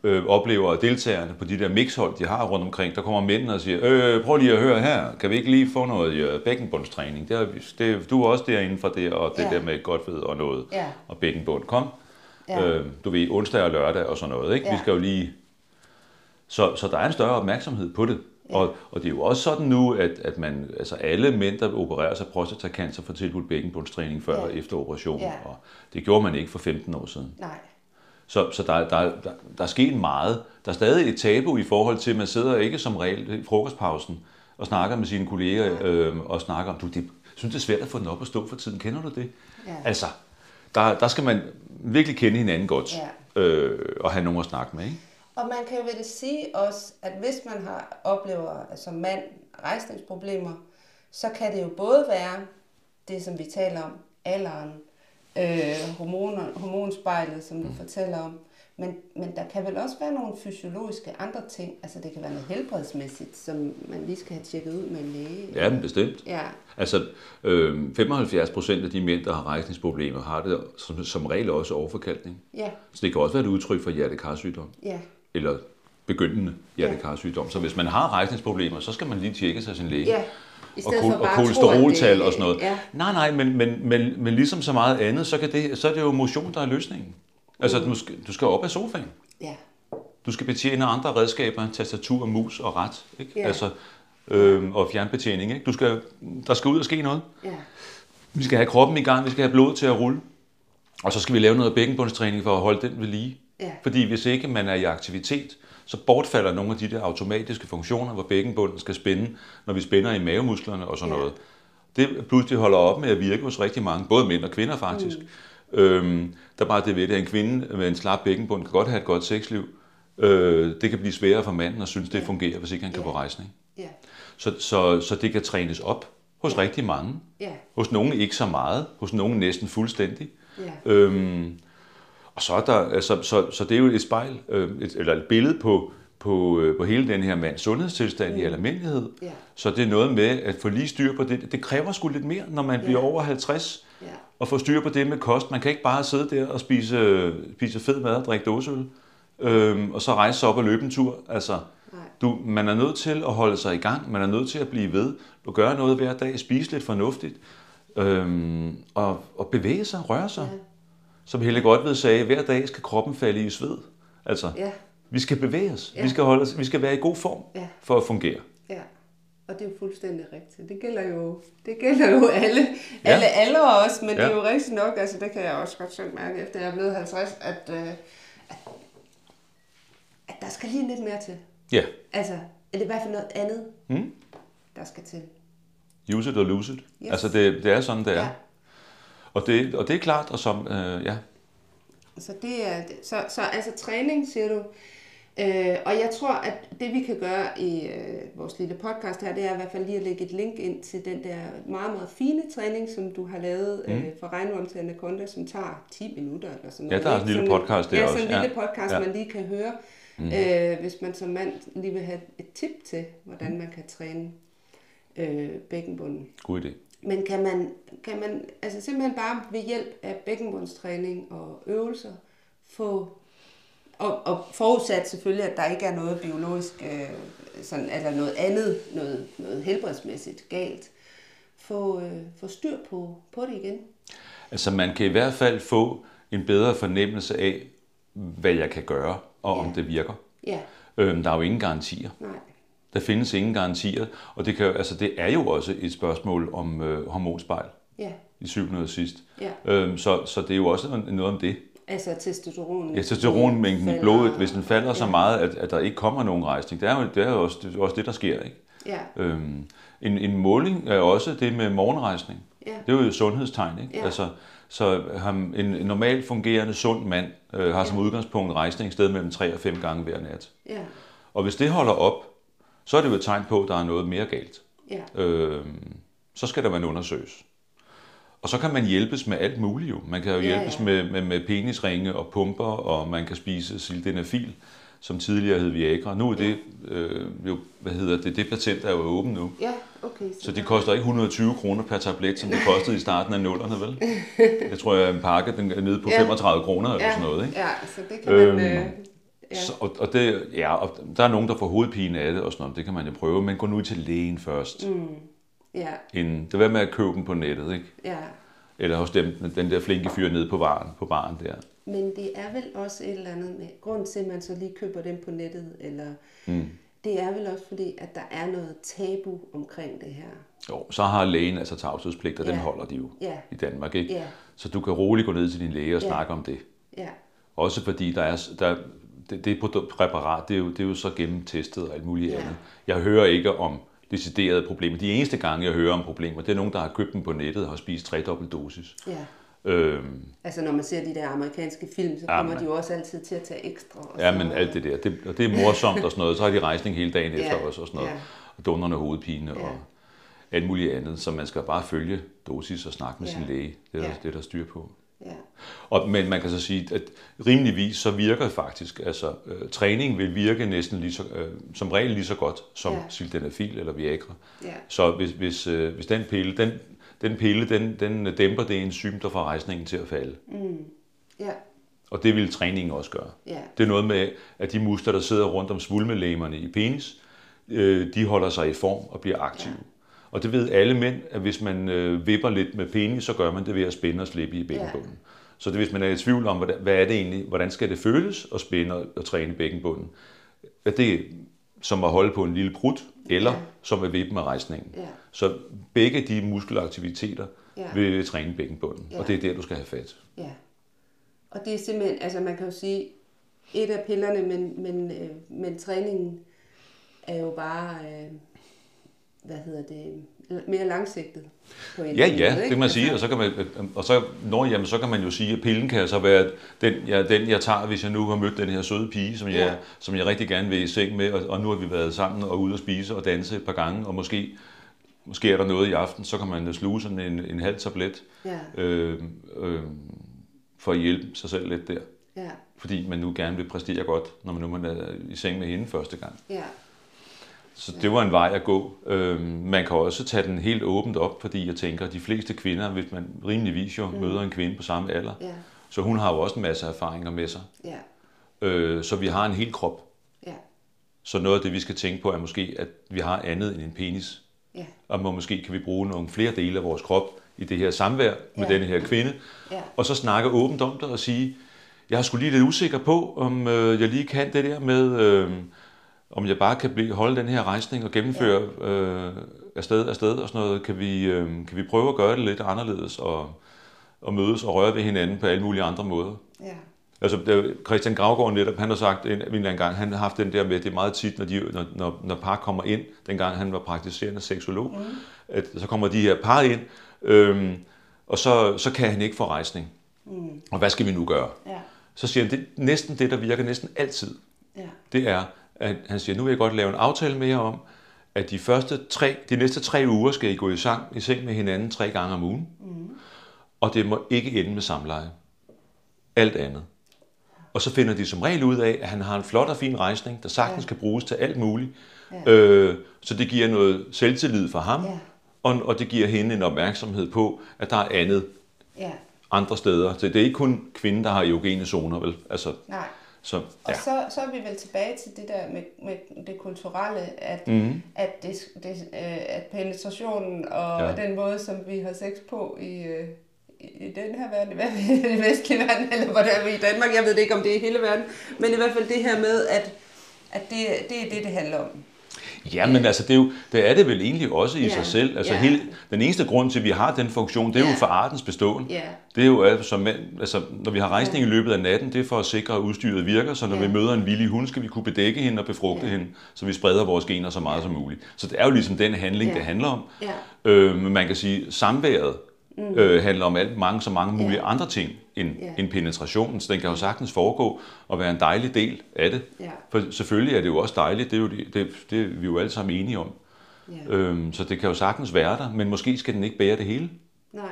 øh, oplever deltagerne på de der mixhold, de har rundt omkring, der kommer mændene og siger, øh, prøv lige at høre her, kan vi ikke lige få noget øh, bækkenbundstræning? Det er, det, du er også derinde fra det, og det Ja. ja. der med godt ved og noget, Ja. og bækkenbund, kom. Ja. Øh, du ved, onsdag og lørdag og sådan noget, ikke? Ja. Vi skal jo lige... Så, så der er en større opmærksomhed på det. Ja. Og, og det er jo også sådan nu, at, at man, altså alle mænd, der opererer sig prostatacancer, får tilbudt bækkenbundstræning før Ja. og efter operationen. Ja. Og det gjorde man ikke for 15 år siden. Nej. Så, så der, der, der, der er sket meget. Der er stadig et tabu i forhold til, at man sidder ikke som regel i frokostpausen og snakker med sine kolleger øh, og snakker om, du det, synes det er svært at få den op at stå for tiden. Kender du det? Ja. Altså, der, der skal man virkelig kende hinanden godt Ja. øh, og have nogen at snakke med. Ikke? Og man kan vel sige også, at hvis man har oplever som mand rejsningsproblemer, så kan det jo både være det, som vi taler om, alderen, øh, hormoner, hormonspejlet, som du mm. fortæller om, men, men der kan vel også være nogle fysiologiske andre ting, altså det kan være noget helbredsmæssigt, som man lige skal have tjekket ud med en læge. Ja, men bestemt. Ja. Altså, øh, 75 procent af de mænd, der har rejsningsproblemer, har det som, som regel også overforkalkning. Ja, Så det kan også være et udtryk for hjertekarsygdom, ja, eller begyndende hjertekarsygdom. Så hvis man har rejsningsproblemer, så skal man lige tjekke sig sin læge. ja. I og, kol- for og bare at kolesteroltal det- og sådan noget. Ja, Nej, nej, men, men, men, men ligesom så meget andet, så, kan det, så er det jo motion, der er løsningen. Altså, du skal, du skal op af sofaen. ja, Du skal betjene andre redskaber, tastatur, mus og ret. Ikke? Ja. Altså, øh, og fjernbetjening. Ikke? Du skal, der skal ud og ske noget. ja, Vi skal have kroppen i gang, vi skal have blodet til at rulle. Og så skal vi lave noget bækkenbundstræning for at holde den ved lige. ja, Fordi hvis ikke man er i aktivitet, så bortfalder nogle af de der automatiske funktioner, hvor bækkenbunden skal spænde, når vi spænder i mavemusklerne og sådan Ja. noget. Det pludselig holder op med at virke hos rigtig mange, både mænd og kvinder faktisk. Mm. Øhm, der er bare det ved det, at en kvinde med en slap bækkenbund kan godt have et godt sexliv. Øh, det kan blive sværere for manden at synes, det Ja. fungerer, hvis ikke han kan Ja. på rejsning. ja, Så, så, så det kan trænes op hos rigtig mange. ja, Hos nogen ikke så meget, hos nogen næsten fuldstændig. ja, Øhm, og så er der, altså, så, så det er jo et spejl, øh, et, eller et billede på, på, øh, på hele den her mands sundhedstilstand mm. i almindelighed. ja, Så det er noget med at få lige styr på det. Det kræver sgu lidt mere, når man bliver over 50, ja, og få styr på det med kost. Man kan ikke bare sidde der og spise, spise fed mad og drikke dåseøl, øhm, og så rejse sig op og løbe en tur. Altså, nej, du, man er nødt til at holde sig i gang, man er nødt til at blive ved, og gøre noget hver dag, spise lidt fornuftigt, øhm, og, og bevæge sig, røre sig. ja, Som Helle Godved sagde, hver dag skal kroppen falde i sved. Altså, ja, vi skal bevæge os. Ja. Vi, skal holde os. vi skal være i god form ja. for at fungere. Ja, og det er jo fuldstændig rigtigt. Det gælder jo, det gælder jo alle, Ja. alle aldre også, men ja. det er jo rigtigt nok, altså det kan jeg også godt selv mærke, efter jeg er blevet 50, at, øh, at, at der skal lige lidt mere til. Ja. Altså, eller i hvert fald noget andet, Mm. der skal til. Use it or lose it. Yes. Altså, det, det er sådan, det er. Ja. Og, det, og det er klart, og som, øh, ja, Så det er, så, så altså træning, siger du. Øh, og jeg tror, at det vi kan gøre i øh, vores lille podcast her, det er i hvert fald lige at lægge et link ind til den der meget, meget fine træning, som du har lavet mm. øh, for Regnworm til Anaconda, som tager 10 minutter eller sådan Ja, noget. der er en lille podcast der ja, også, sådan en lille ja. podcast, Ja. man lige kan høre, mm. øh, hvis man som mand lige vil have et tip til, hvordan man kan træne øh, bækkenbunden. god idé. Men kan man, kan man altså simpelthen bare ved hjælp af bækkenbundstræning og øvelser få, og, og forudsat selvfølgelig, at der ikke er noget biologisk, øh, sådan, eller noget andet, noget, noget helbredsmæssigt galt, få, øh, få styr på, på det igen. Altså, man kan i hvert fald få en bedre fornemmelse af, hvad jeg kan gøre, og Ja. om det virker. Ja, Øhm, der er jo ingen garantier. nej, Der findes ingen garantier, og det, kan, jo- altså, det er jo også et spørgsmål om øh, hormonspejl ja, i syvende og sidst. ja. Øhm, så, så det er jo også noget- om det. Altså testosteron. Ja, testosteronmængden i blodet, hvis den falder så Ja. meget, at, at der ikke kommer nogen rejsning, det er jo, det er jo også, det, også det, der sker. Ikke? Ja, Øhm, en, en måling er også det med morgenrejsning. ja, Det er jo et sundhedstegn. Ikke? Ja. Altså, så ham, en, en normalt fungerende, sund mand øh, har som Ja. udgangspunkt rejsning sted mellem 3 og 5 gange hver nat. ja, Og hvis det holder op, så er det jo et tegn på, at der er noget mere galt. ja, Øhm, så skal der man undersøges. Og så kan man hjælpes med alt muligt jo. Man kan jo Ja, hjælpes ja. Med, med, med penisringe og pumper, og man kan spise sildenafil, som tidligere hed Viagra. Nu er det, øh, jo, hvad hedder det, det patent er jo åbent nu. ja, okay. Så det koster ikke 120 kroner per tablet, som det kostede i starten af nullerne, vel? Jeg tror, at en pakke den er nede på Ja. 35 kroner eller ja, sådan noget, ikke? Ja, så det kan man... Øhm, Øh, ja. Så, og, og, det, ja, og der er nogen, der får hovedpine af det og sådan noget. Det kan man jo prøve, men gå nu til lægen først. Mm. ja, Inden, det var med at købe den på nettet, ikke? ja. Eller hos dem, den der flinke fyr nede på baren, på baren der. Men det er vel også et eller andet med, grund til, at man så lige køber dem på nettet, eller Mm. det er vel også fordi, at der er noget tabu omkring det her. Jo, så har lægen altså tavshedspligt, og den Ja. holder de jo Ja, i Danmark, ikke? ja, Så du kan roligt gå ned til din læge og Ja. snakke om det. ja, Også fordi der er, der, det, det præparat, det er, jo, det er jo så gennemtestet og alt muligt Ja. andet. Jeg hører ikke om deciderede problemer. De eneste gange, jeg hører om problemer, det er nogen, der har købt dem på nettet og har spist tredobbelt dosis. ja, Øhm, Altså når man ser de der amerikanske film, så Ja, kommer men- de jo også altid til at tage ekstra. Og ja, men alt det der, det, og det er morsomt og sådan noget. Så har de rejsning hele dagen efter Ja, også og sådan noget. ja. Og dundrende hovedpine Ja. og alt muligt andet. Så man skal bare følge dosis og snakke med Ja. sin læge. Det er, der, Ja. det er der styr på. Ja. Og, men man kan så sige, at rimeligvis så virker det faktisk, altså øh, træning vil virke næsten lige så, øh, som regel lige så godt som Ja. sildenafil eller Viagra. Ja. Så hvis, hvis, øh, hvis den pille, den, den pille, den, den dæmper det enzym, der får rejsningen til at falde. Ja. Og det vil træningen også gøre. Ja. Det er noget med, at de muskler, der sidder rundt om svulmelæmerne i penis, øh, de holder sig i form og bliver aktive. Ja. Og det ved alle mænd, at hvis man øh, vipper lidt med penis, så gør man det ved at spænde og slippe i bækkenbunden. Så det, hvis man er i tvivl om, hvordan, hvad er det egentlig, hvordan skal det føles at spænde og, og træne bækkenbunden, er det som at holde på en lille prut, eller Ja. som at vippe med rejsningen. Ja. Så begge de muskelaktiviteter Ja. vil træne bækkenbunden, Ja. og det er der, du skal have fat. Ja. Og det er simpelthen, altså man kan jo sige, et af pillerne, men, men, øh, men træningen er jo bare, øh, hvad hedder det, mere langsigtet på en Ja, måde, ja, ikke? det kan man sige, og Altså, så kan man, og så, når, jamen, så kan man jo sige, at pillen kan så være den, ja, den, jeg tager, hvis jeg nu har mødt den her søde pige, som jeg, Ja. som jeg rigtig gerne vil i seng med, og, og nu har vi været sammen og ude og spise og danse et par gange, og måske, måske er der noget i aften, så kan man sluge sådan en, en halv tablet Ja, øh, øh, for at hjælpe sig selv lidt der. ja, Fordi man nu gerne vil præstere godt, når man nu man er i seng med hende første gang. ja, Så det var en vej at gå. Øhm, man kan også tage den helt åbent op, fordi jeg tænker, at de fleste kvinder, hvis man rimeligvis jo møder en kvinde på samme alder, ja, så hun har jo også en masse erfaringer med sig. ja, Øh, så vi har en hel krop. ja, Så noget af det, vi skal tænke på, er måske, at vi har andet end en penis. ja, Og må, måske kan vi bruge nogle flere dele af vores krop i det her samvær med Ja. denne her kvinde. ja, Og så snakke åbent om det og sige, jeg er sgu lige lidt usikker på, om øh, jeg lige kan det der med, øh, om jeg bare kan blive, holde den her rejsning og gennemføre øh, afsted, afsted og sådan noget. Kan vi, øh, kan vi prøve at gøre det lidt anderledes og, og mødes og røre ved hinanden på alle mulige andre måder? ja, Altså, der, Christian Gravgaard netop, han har sagt en, en eller anden gang, han har haft den der med, det er meget tit, når, de, når, når, når par kommer ind, dengang han var praktiserende seksolog, mm. at så kommer de her par ind, øhm, og så, så kan han ikke få rejsning. Mm. Og hvad skal vi nu gøre? ja, Så siger han, det næsten det, der virker næsten altid. ja, Det er, at han siger, nu vil jeg godt lave en aftale med jer om, at de, første tre, de næste tre uger skal I gå i, sang, i seng med hinanden tre gange om ugen. Mm. Og det må ikke ende med samleje. Alt andet. Og så finder de som regel ud af, at han har en flot og fin rejsning, der sagtens ja. kan bruges til alt muligt. Ja. Øh, så det giver noget selvtillid for ham, Ja. og, og det giver hende en opmærksomhed på, at der er andet ja, andre steder. Så det er ikke kun kvinden, der har erogene zoner, vel? Altså, nej. Så, Og ja. så, så er vi vel tilbage til det der med, med det kulturelle, at, Mhm. mm. at, det, det, øh, at penetrationen og Ja. den måde, som vi har sex på i, øh, i i den her verden, hvad i den vestlige verden, eller hvor det er vi i Danmark, jeg ved det ikke, om det er i hele verden, men i hvert fald det her med, at, at det, det er det, det handler om. Ja, men altså, det er, jo, det er det vel egentlig også i Ja, sig selv. Altså, ja. hele, den eneste grund til, at vi har den funktion, det er Ja. jo for artens beståen. Ja, Det er jo, altså, altså, når vi har rejsning i løbet af natten, det er for at sikre, at udstyret virker, så når Ja. vi møder en villig hund, skal vi kunne bedække hende og befrugte Ja. hende, så vi spreder vores gener så meget som muligt. Så det er jo ligesom den handling, Ja. det handler om. ja, Øh, men man kan sige, samværet mm. øh, handler om alt, mange, så mange mulige Ja. andre ting end, Ja. end penetrationen, så den kan jo sagtens foregå og være en dejlig del af det. ja, For selvfølgelig er det jo også dejligt, det er, jo det, det, det er vi jo alle sammen enige om. ja. Øhm, så det kan jo sagtens være der, men måske skal den ikke bære det hele. Nej,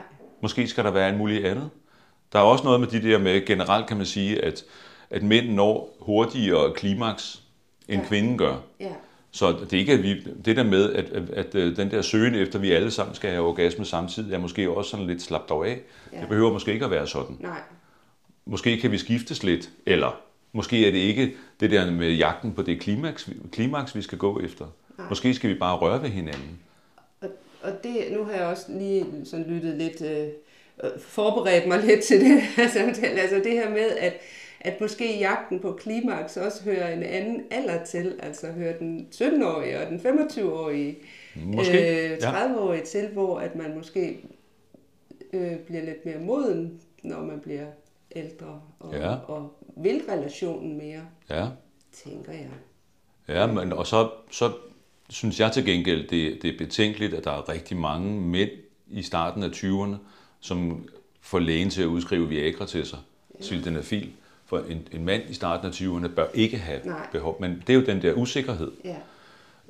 Måske skal der være en mulig andet. Der er også noget med de der med, generelt kan man sige, at, at mænd når hurtigere klimaks, end Ja. kvinden gør. ja, Så det er ikke, at vi, det der med, at, at, at øh, den der søgen efter, vi alle sammen skal have orgasme samtidig, er måske også sådan lidt slappet dog af. Ja. Det behøver måske ikke at være sådan. nej, Måske kan vi skiftes lidt, eller måske er det ikke det der med jagten på det klimaks, klimaks vi skal gå efter. Nej. Måske skal vi bare røre ved hinanden. Og, og det, nu har jeg også lige sådan lyttet lidt, øh, øh, forberedt mig lidt til det her samtale. Altså det her med, at, at måske jagten på klimaks også hører en anden alder til. Altså hører den 17-årige og den 25-årige, Måske, øh, ja. 30-årige til, hvor at man måske øh, bliver lidt mere moden, når man bliver ældre og, Ja. og vil relationen mere, Ja. tænker jeg. Ja, men, og så, så synes jeg til gengæld, det, det er betænkeligt, at der er rigtig mange mænd i starten af 20'erne, som får lægen til at udskrive Viagra til sig, ja. sildenafil. For en, en mand i starten af 20'erne bør ikke have Nej. behov. Men det er jo den der usikkerhed. Ja.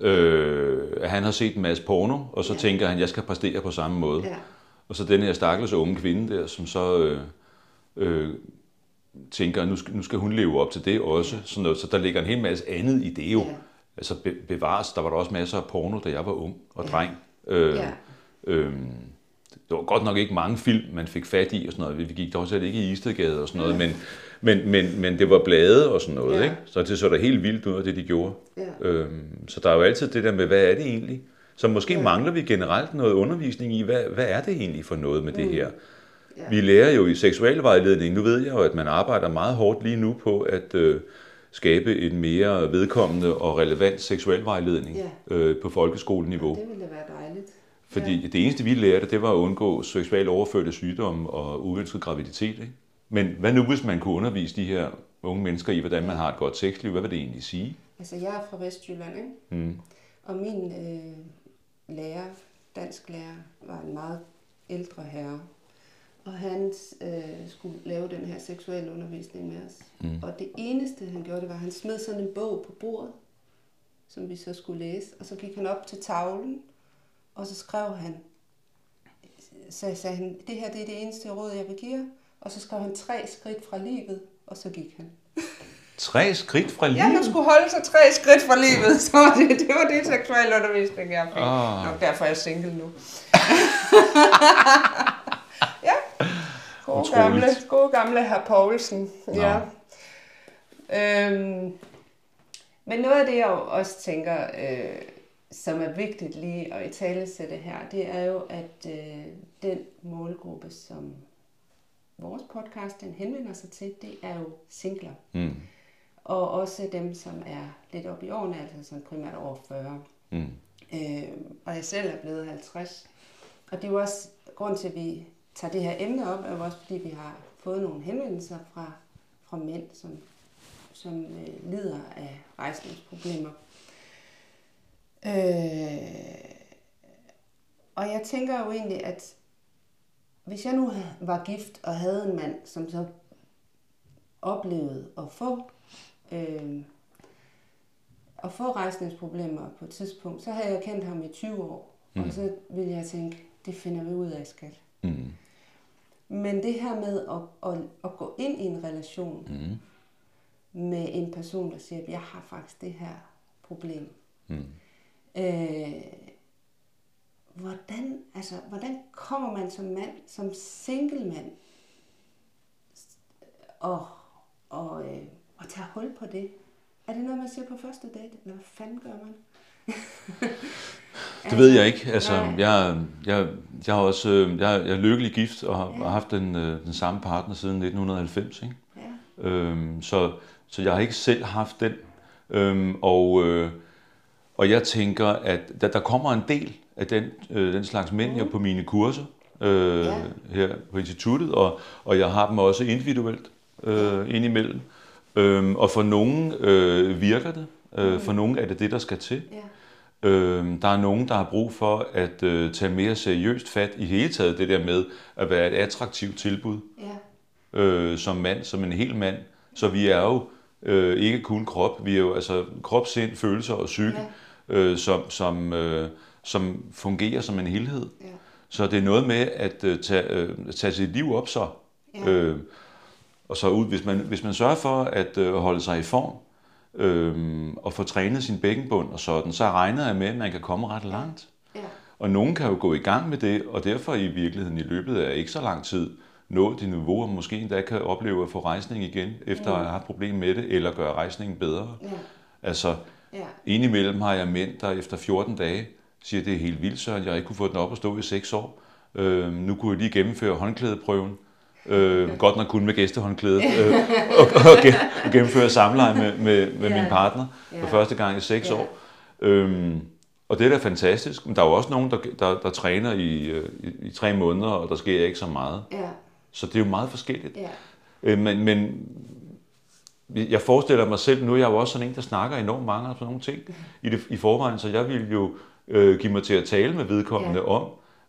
Øh, at han har set en masse porno, og så Ja. tænker han, jeg skal præstere på samme måde. Ja. Og så den her stakkels unge kvinde der, som så øh, øh, tænker, nu skal, nu skal hun leve op til det også. Sådan noget. Så der ligger en hel masse andet i det jo. Ja. Altså be, bevares, der var der også masser af porno, da jeg var ung og Ja. dreng. Øh, Ja. øh, det var godt nok ikke mange film, man fik fat i og sådan noget. Vi gik dog selv ikke i Istedgade og sådan noget, men, men, men, men det var blade og sådan noget, Ja. ikke? Så det så da helt vildt ud af det, de gjorde. Ja. Øhm, så der er jo altid det der med, hvad er det egentlig? Så måske Ja. ja. mangler vi generelt noget undervisning i, hvad, hvad er det egentlig for noget med det Mm. her? Ja. Vi lærer jo i seksualvejledning, nu ved jeg jo, at man arbejder meget hårdt lige nu på at øh, skabe en mere vedkommende og relevant seksualvejledning Ja. øh, på folkeskoleniveau. Det ville være dejligt. Fordi det eneste, vi lærte, det var at undgå seksuelt overførte sygdomme og uønsket graviditet. Ikke? Men hvad nu, hvis man kunne undervise de her unge mennesker i, hvordan man har et godt sexliv? Hvad vil det egentlig sige? Altså, jeg er fra Vestjylland, ikke? Mm. Og min øh, lærer, dansk lærer, var en meget ældre herre. Og han øh, skulle lave den her seksuelle undervisning med os. Mm. Og det eneste, han gjorde, det var, at han smed sådan en bog på bordet, som vi så skulle læse. Og så gik han op til tavlen, og så skrev han, så sagde han, det her det er det eneste råd, jeg vil give. Og så skrev han tre skridt fra livet, og så gik han. Tre skridt fra livet? Ja, man skulle holde sig tre skridt fra livet, så var det, det var det seksuelle undervisning, jeg fik. Ah. Nok derfor er jeg single nu. ja. Gode Utroligt. gamle, gode gamle herr Poulsen. Nå. Ja. Øhm, men noget af det, jeg jo også tænker, øh, som er vigtigt lige at i tale sætte her, det er jo, at øh, den målgruppe, som vores podcast den henvender sig til, det er jo singler. Mm. Og også dem, som er lidt oppe i årene, altså som primært over 40. Mm. Øh, og jeg selv er blevet 50. Og det er jo også grund til, at vi tager det her emne op, er jo også fordi, vi har fået nogle henvendelser fra, fra mænd, som, som øh, lider af rejsningsproblemer. Øh, og jeg tænker jo egentlig, at hvis jeg nu var gift og havde en mand, som så oplevede at få øh, at få rejsningsproblemer på et tidspunkt, så havde jeg kendt ham i 20 år, mm. og så ville jeg tænke, det finder vi ud af, skat. Mm. Men det her med at, at, at gå ind i en relation Mm. med en person, der siger, at jeg har faktisk det her problem. Mm. Øh, hvordan, altså, hvordan kommer man som mand, som single mand, og, og, øh, og tager hul på det? Er det noget, man siger på første date? Eller hvad fanden gør man? Det ved jeg ikke. Altså, nej. jeg, jeg, jeg, har også, øh, jeg, jeg er lykkelig gift og har, Ja. har haft den, øh, den samme partner siden 1990. Ikke? Ja. Øhm, så, så jeg har ikke selv haft den. Øhm, og, øh, og jeg tænker, at der, der kommer en del af den, øh, den slags mænd her på mine kurser øh, Ja. her på instituttet, og, og jeg har dem også individuelt øh, indimellem. Øhm, og for nogen øh, virker det. Øh, For nogen er det det, der skal til. Ja. Øh, der er nogen, der har brug for at øh, tage mere seriøst fat i hele taget det der med at være et attraktivt tilbud Ja. øh, som mand, som en hel mand. Så vi er jo øh, ikke kun krop, vi er jo altså krop, sind, følelser og psyke, øh, som, som, øh, som fungerer som en helhed. Ja. Så det er noget med at øh, tage, øh, tage sit liv op så. Ja. Øh, og så ud, hvis man, hvis man sørger for at øh, holde sig i form, øh, og få trænet sin bækkenbund og sådan, så regner jeg med, at man kan komme ret langt. Ja. Og nogen kan jo gå i gang med det, og derfor i virkeligheden i løbet af ikke så lang tid nå det niveau, og måske endda kan opleve at få rejsning igen, efter at have haft problem med det, eller gøre rejsningen bedre. Ja. Altså, Ja. indimellem har jeg mænd, der efter 14 dage siger, det er helt vildt, Søren, jeg har ikke kunne få den op at stå i 6 år. Øh, nu kunne jeg lige gennemføre håndklædeprøven. Øh, godt nok kun med gæstehåndklæde. Øh, og, og, og gennemføre samleje med, med, med Ja. min partner for første gang i 6 Ja. år. Øhm, og det er da fantastisk, men der er jo også nogen, der, der, der træner i, øh, i, i tre måneder, og der sker ikke så meget. Ja. Så det er jo meget forskelligt. Ja. Øh, men, men jeg forestiller mig selv, nu er jeg jo også sådan en, der snakker enormt mange af sådan nogle ting i, det, i forvejen, så jeg vil jo øh, give mig til at tale med vedkommende Ja. om,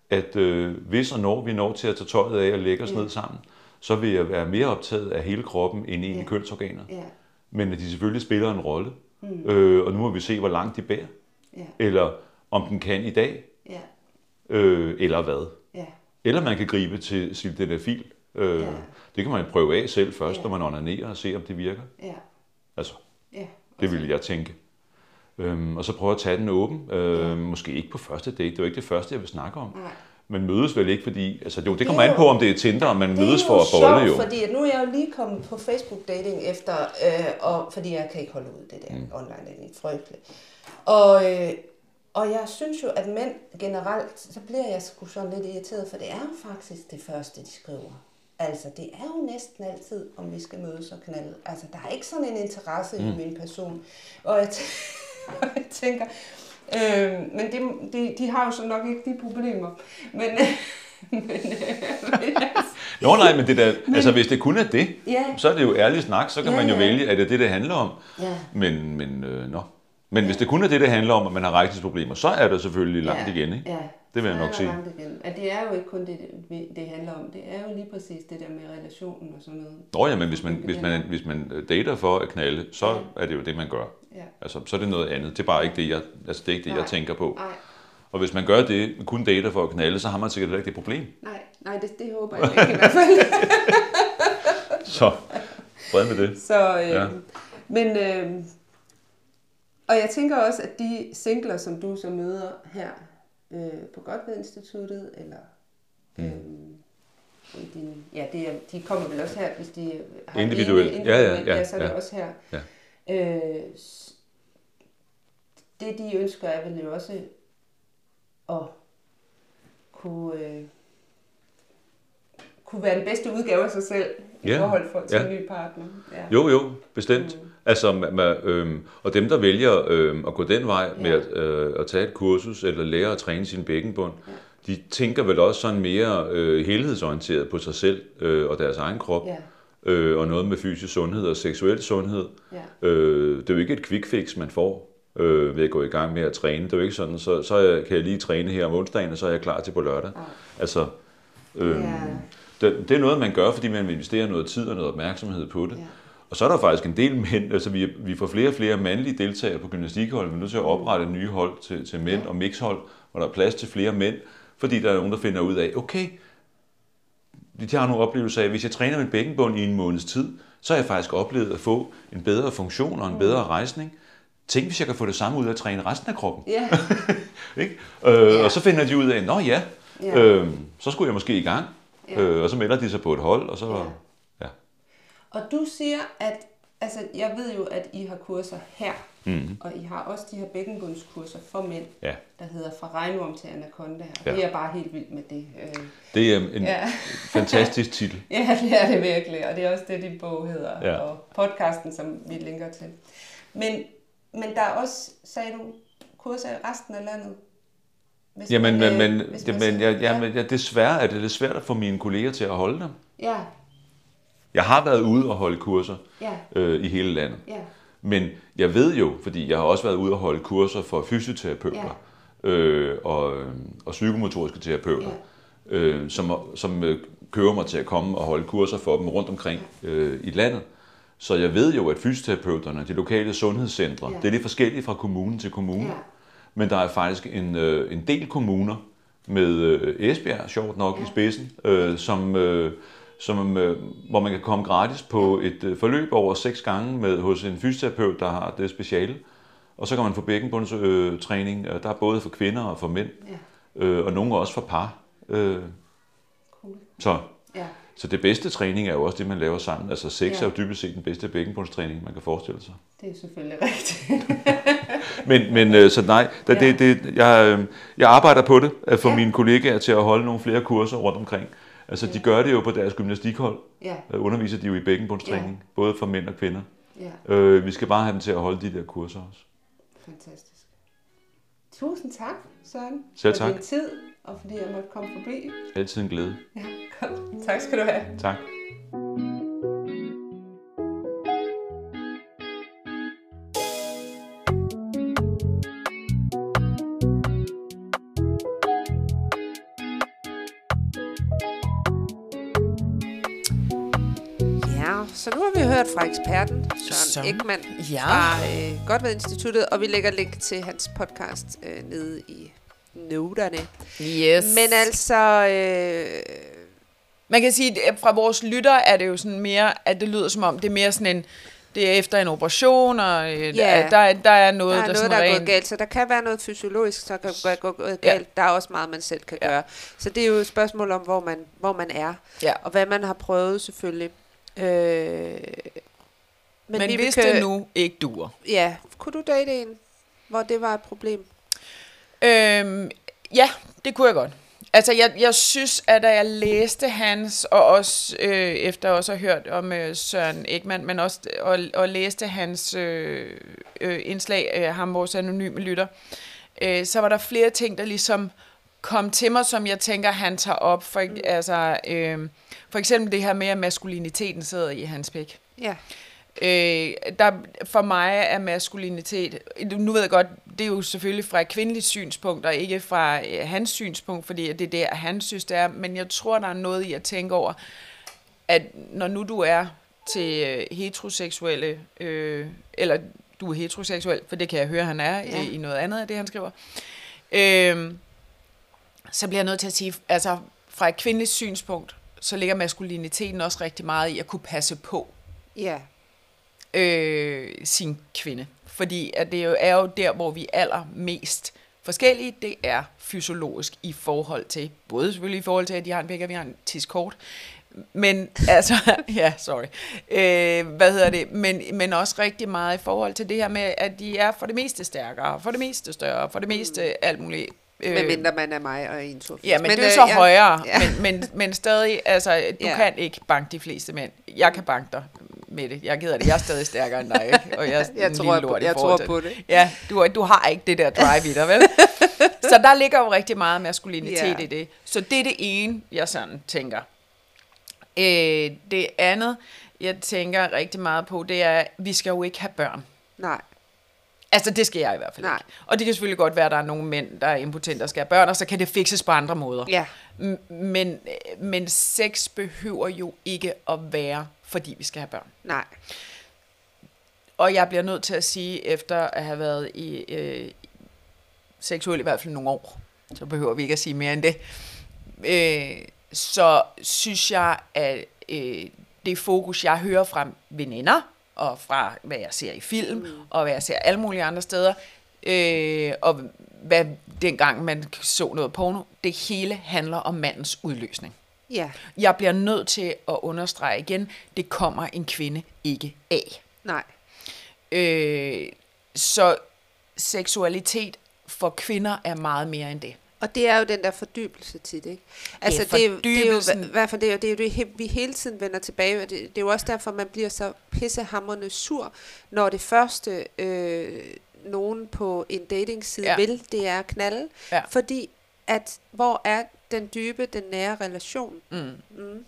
at øh, hvis og når vi når til at tage tøjet af og lægge os Ja. ned sammen, så vil jeg være mere optaget af hele kroppen end egentlig Ja. kønsorganer. Ja. Men at de selvfølgelig spiller en rolle. Mm. Øh, og nu må vi se, hvor langt de bærer. Ja. Eller om den kan i dag, Ja. øh, eller hvad. Ja. Eller man kan gribe til sildenafil. Øh, Ja. Det kan man prøve af selv først, Ja. når man onanerer og se, om det virker. Ja. Altså, Ja. det ville jeg tænke. Øhm, og så prøve at tage den åben. Øh, Ja. Måske ikke på første date. Det er jo ikke det første, jeg vil snakke om. Nej. Man mødes vel ikke, fordi... Altså, jo, det Det kommer er an jo- på, om det er Tinder, om man mødes for jo at bolle jo. fordi nu er jeg jo lige kommet på Facebook dating efter, øh, og, fordi jeg kan ikke holde ud det der mm. online dating, frygteligt. Og, øh, og jeg synes jo, at mænd generelt, så bliver jeg sgu sådan lidt irriteret, for det er jo faktisk det første, de skriver. Altså, det er jo næsten altid, om vi skal mødes og knalde. Altså, der er ikke sådan en interesse mm. i min person. Og jeg, og jeg tænker, øh, men det, de, de har jo så nok ikke de problemer. Men, men, men Jo, nej, men det der, altså, hvis det kun er det, Ja. så er det jo ærlig snak, så kan Ja, man jo ja. vælge, at det er det, det handler om. Ja. Men, men, øh, nå. men hvis det kun er det, det handler om, at man har rejsesproblemer, så er det selvfølgelig langt ja, igen, ikke? Ja, Det vil jeg nok sige. At det er jo ikke kun det, det, handler om. Det er jo lige præcis det der med relationen og sådan noget. Nå ja, men hvis man, hvis man, hvis man dater for at knalde, så Ja. er det jo det, man gør. Ja. Altså, så er det noget andet. Det er bare ikke det, jeg, altså, det er ikke det, jeg Nej. tænker på. Nej, Og hvis man gør det, kun dater for at knalde, så har man sikkert ikke det problem. nej, nej det, det håber jeg ikke i hvert fald. Så fred med det. Så, øh, ja. Men, øh, og jeg tænker også, at de singler, som du så møder her øh, på Godved Instituttet, eller Mm. øh, i din, ja, det er, de kommer vel også her, hvis de har Individuelt. ene- Ja, ja, individuelt, ja, så er det ja. også her. Ja. Øh, det de ønsker er vel jo også at kunne, øh, kunne være den bedste udgave af sig selv i Ja, forhold for, til ja. en ny partner. Ja. Jo, jo, bestemt. Mm. Altså, ma- ma- øhm, og dem, der vælger øhm, at gå den vej med Ja. at, øh, at tage et kursus eller lære at træne sin bækkenbund, Ja. de tænker vel også sådan mere øh, helhedsorienteret på sig selv øh, og deres egen krop, Ja, øh, og noget med fysisk sundhed og seksuel sundhed. ja, Øh, det er jo ikke et quick fix, man får øh, ved at gå i gang med at træne. Det er jo ikke sådan, så, så kan jeg lige træne her om onsdagen, og så er jeg klar til på lørdag. Nej. Altså, øh, Ja. det, det er noget, man gør, fordi man vil investere noget tid og noget opmærksomhed på det. ja. Og så er der faktisk en del mænd, altså vi, vi får flere og flere mandlige deltagere på gymnastikhold, vi er nødt til at oprette nye hold til, til mænd og mixhold, hvor der er plads til flere mænd, fordi der er nogen, der finder ud af, okay, de har nogle oplevelser af, at hvis jeg træner min bækkenbund i en måneds tid, så har jeg faktisk oplevet at få en bedre funktion og en bedre rejsning. Tænk, hvis jeg kan få det samme ud af at træne resten af kroppen. Ja, Ikke? Øh, Og så finder de ud af, nå ja, Ja. øh, så skulle jeg måske i gang. Ja. Øh, og så melder de sig på et hold, og så... Ja. Ja. og du siger, at altså, jeg ved jo, at I har kurser her, Mm. og I har også de her bækkenbundskurser for mænd, ja. der hedder Fra regnorm til anaconda her. Ja. Ja. Det er bare helt vildt med det. Øh, Det er en Ja. fantastisk titel. Ja, det er det virkelig, og det er også det, din bog hedder, Ja. ja. og podcasten, som vi linker til. Men, men der er også, sagde du, kurser i resten af landet? Hvis Jamen, man, men, øh, men, hvis det, man men siger- jeg, jeg, ja. desværre er det lidt svært at få mine kolleger til at holde dem. Ja, Jeg har været ude og holde kurser ja, øh, i hele landet. ja, Men jeg ved jo, fordi jeg har også været ude og holde kurser for fysioterapeuter øh, og, og psykomotoriske terapeuter, øh, som, som øh, kører mig til at komme og holde kurser for dem rundt omkring øh, i landet. Så jeg ved jo, at fysioterapeuterne, de lokale sundhedscentre, Ja. det er lidt forskelligt fra kommune til kommune. ja, Men der er faktisk en, øh, en del kommuner med øh, Esbjerg, sjovt nok, ja. i spidsen, øh, som, øh, som, øh, hvor man kan komme gratis på et øh, forløb over seks gange med, hos en fysioterapeut, der har det speciale. Og så kan man få bækkenbundstræning. Øh, der er både for kvinder og for mænd, ja, øh, og nogle også for par. Øh, cool. så, Ja, så det bedste træning er jo også det, man laver sammen. Altså sex Ja. er jo dybest set den bedste bækkenbundstræning, man kan forestille sig. det er selvfølgelig rigtigt. Men, men øh, så nej, da, Ja. det, det, jeg, øh, jeg arbejder på det, at få Ja. mine kollegaer til at holde nogle flere kurser rundt omkring. Altså, de gør det jo på deres gymnastikhold. ja, Øh, underviser de jo i bækkenbundstræning, både for mænd og kvinder. ja, Øh, vi skal bare have dem til at holde de der kurser også. fantastisk. Tusind tak, Søren, Selv for tak. din tid, og fordi jeg måtte komme forbi. Altid en glæde. Ja, godt. Tak skal du have. Tak. Så nu har vi hørt fra eksperten Søren Så. Ekman Ja. fra øh, Godved Instituttet, og vi lægger link til hans podcast øh, nede i noterne. Yes. Men altså, øh, Man kan sige, at fra vores lytter er det jo sådan mere, at det lyder som om, det er mere sådan en, det er efter en operation, og øh, Ja. der, er, der er noget, der er noget, sådan der er gået galt, så der kan være noget fysiologisk, der kan gå, gå, galt. Der er også meget, man selv kan Ja. gøre. Så det er jo et spørgsmål om, hvor man, hvor man er, Ja. og hvad man har prøvet selvfølgelig. Øh, men Men, hvis det nu ikke duer. Ja, kunne du date en, hvor det var et problem? Øhm, ja, det kunne jeg godt. Altså, jeg, jeg synes, at da jeg læste hans, og også øh, efter også at have hørt om øh, Søren Ekman, men også og, og læste hans øh, øh, indslag, øh, ham vores anonyme lytter, øh, så var der flere ting, der ligesom kom til mig, som jeg tænker, han tager op. For, mm. altså, øh, for eksempel det her med, at maskuliniteten sidder i hans pæk. Ja, Øh, der, for mig er maskulinitet, nu ved jeg godt, det er jo selvfølgelig fra et kvindeligt synspunkt, og ikke fra øh, hans synspunkt, fordi det er der, han synes, det er. Men jeg tror, der er noget i at tænke over, at når nu du er til øh, heteroseksuelle, øh, eller du er heteroseksuel, for det kan jeg høre, han er Ja. ja. i, i noget andet af det, han skriver, øh, så bliver jeg nødt til at sige, altså fra et kvindeligt synspunkt, så ligger maskuliniteten også rigtig meget i at kunne passe på ja, øh, sin kvinde. Fordi at det jo er jo der, hvor vi er allermest forskellige. Det er fysiologisk i forhold til, både selvfølgelig i forhold til, at de har en pæk, og vi har en tiskort. Men altså, ja, sorry. Øh, hvad hedder det? Men, men også rigtig meget i forhold til det her med, at de er for det meste stærkere, for det meste større, for det meste alt muligt. Øh, medmindre man er mig og 1,82. Ja, men, men det er jo så ja, højere, ja. men, men, men stadig, altså, du Ja. kan ikke banke de fleste mænd. Jeg kan banke dig med det. Jeg gider det. Jeg er stadig stærkere end dig, ikke? og jeg Jeg tror lort jeg forhold tror på det. Ja, du, du har ikke det der drive i dig, vel? så der ligger jo rigtig meget maskulinitet Ja. i det. Så det er det ene, jeg sådan tænker. Øh, det andet, jeg tænker rigtig meget på, det er, at vi skal jo ikke have børn. Nej, Altså, det skal jeg i hvert fald Nej. ikke. Og det kan selvfølgelig godt være, at der er nogle mænd, der er impotente og skal have børn, og så kan det fikses på andre måder. ja, Men, men sex behøver jo ikke at være, fordi vi skal have børn. nej, Og jeg bliver nødt til at sige, efter at have været i øh, seksuel i hvert fald nogle år, så behøver vi ikke at sige mere end det, øh, så synes jeg, at øh, det fokus, jeg hører fra veninder, og fra hvad jeg ser i film, mm. og hvad jeg ser alle mulige andre steder, øh, og hvad dengang man så noget porno, det hele handler om mandens udløsning. ja, Jeg bliver nødt til at understrege igen, det kommer en kvinde ikke af. nej, Øh, så seksualitet for kvinder er meget mere end det. Og det er jo den der fordybelse tit, ikke? Altså, det er, det er jo, i hvert fald det er, det er jo det, vi hele tiden vender tilbage. Og det, det er jo også derfor, man bliver så pissehammerende sur, når det første, øh, nogen på en datingside ja. Ja. vil, det er at knalde. Ja. Fordi, at hvor er den dybe, den nære relation? Mm. Mm.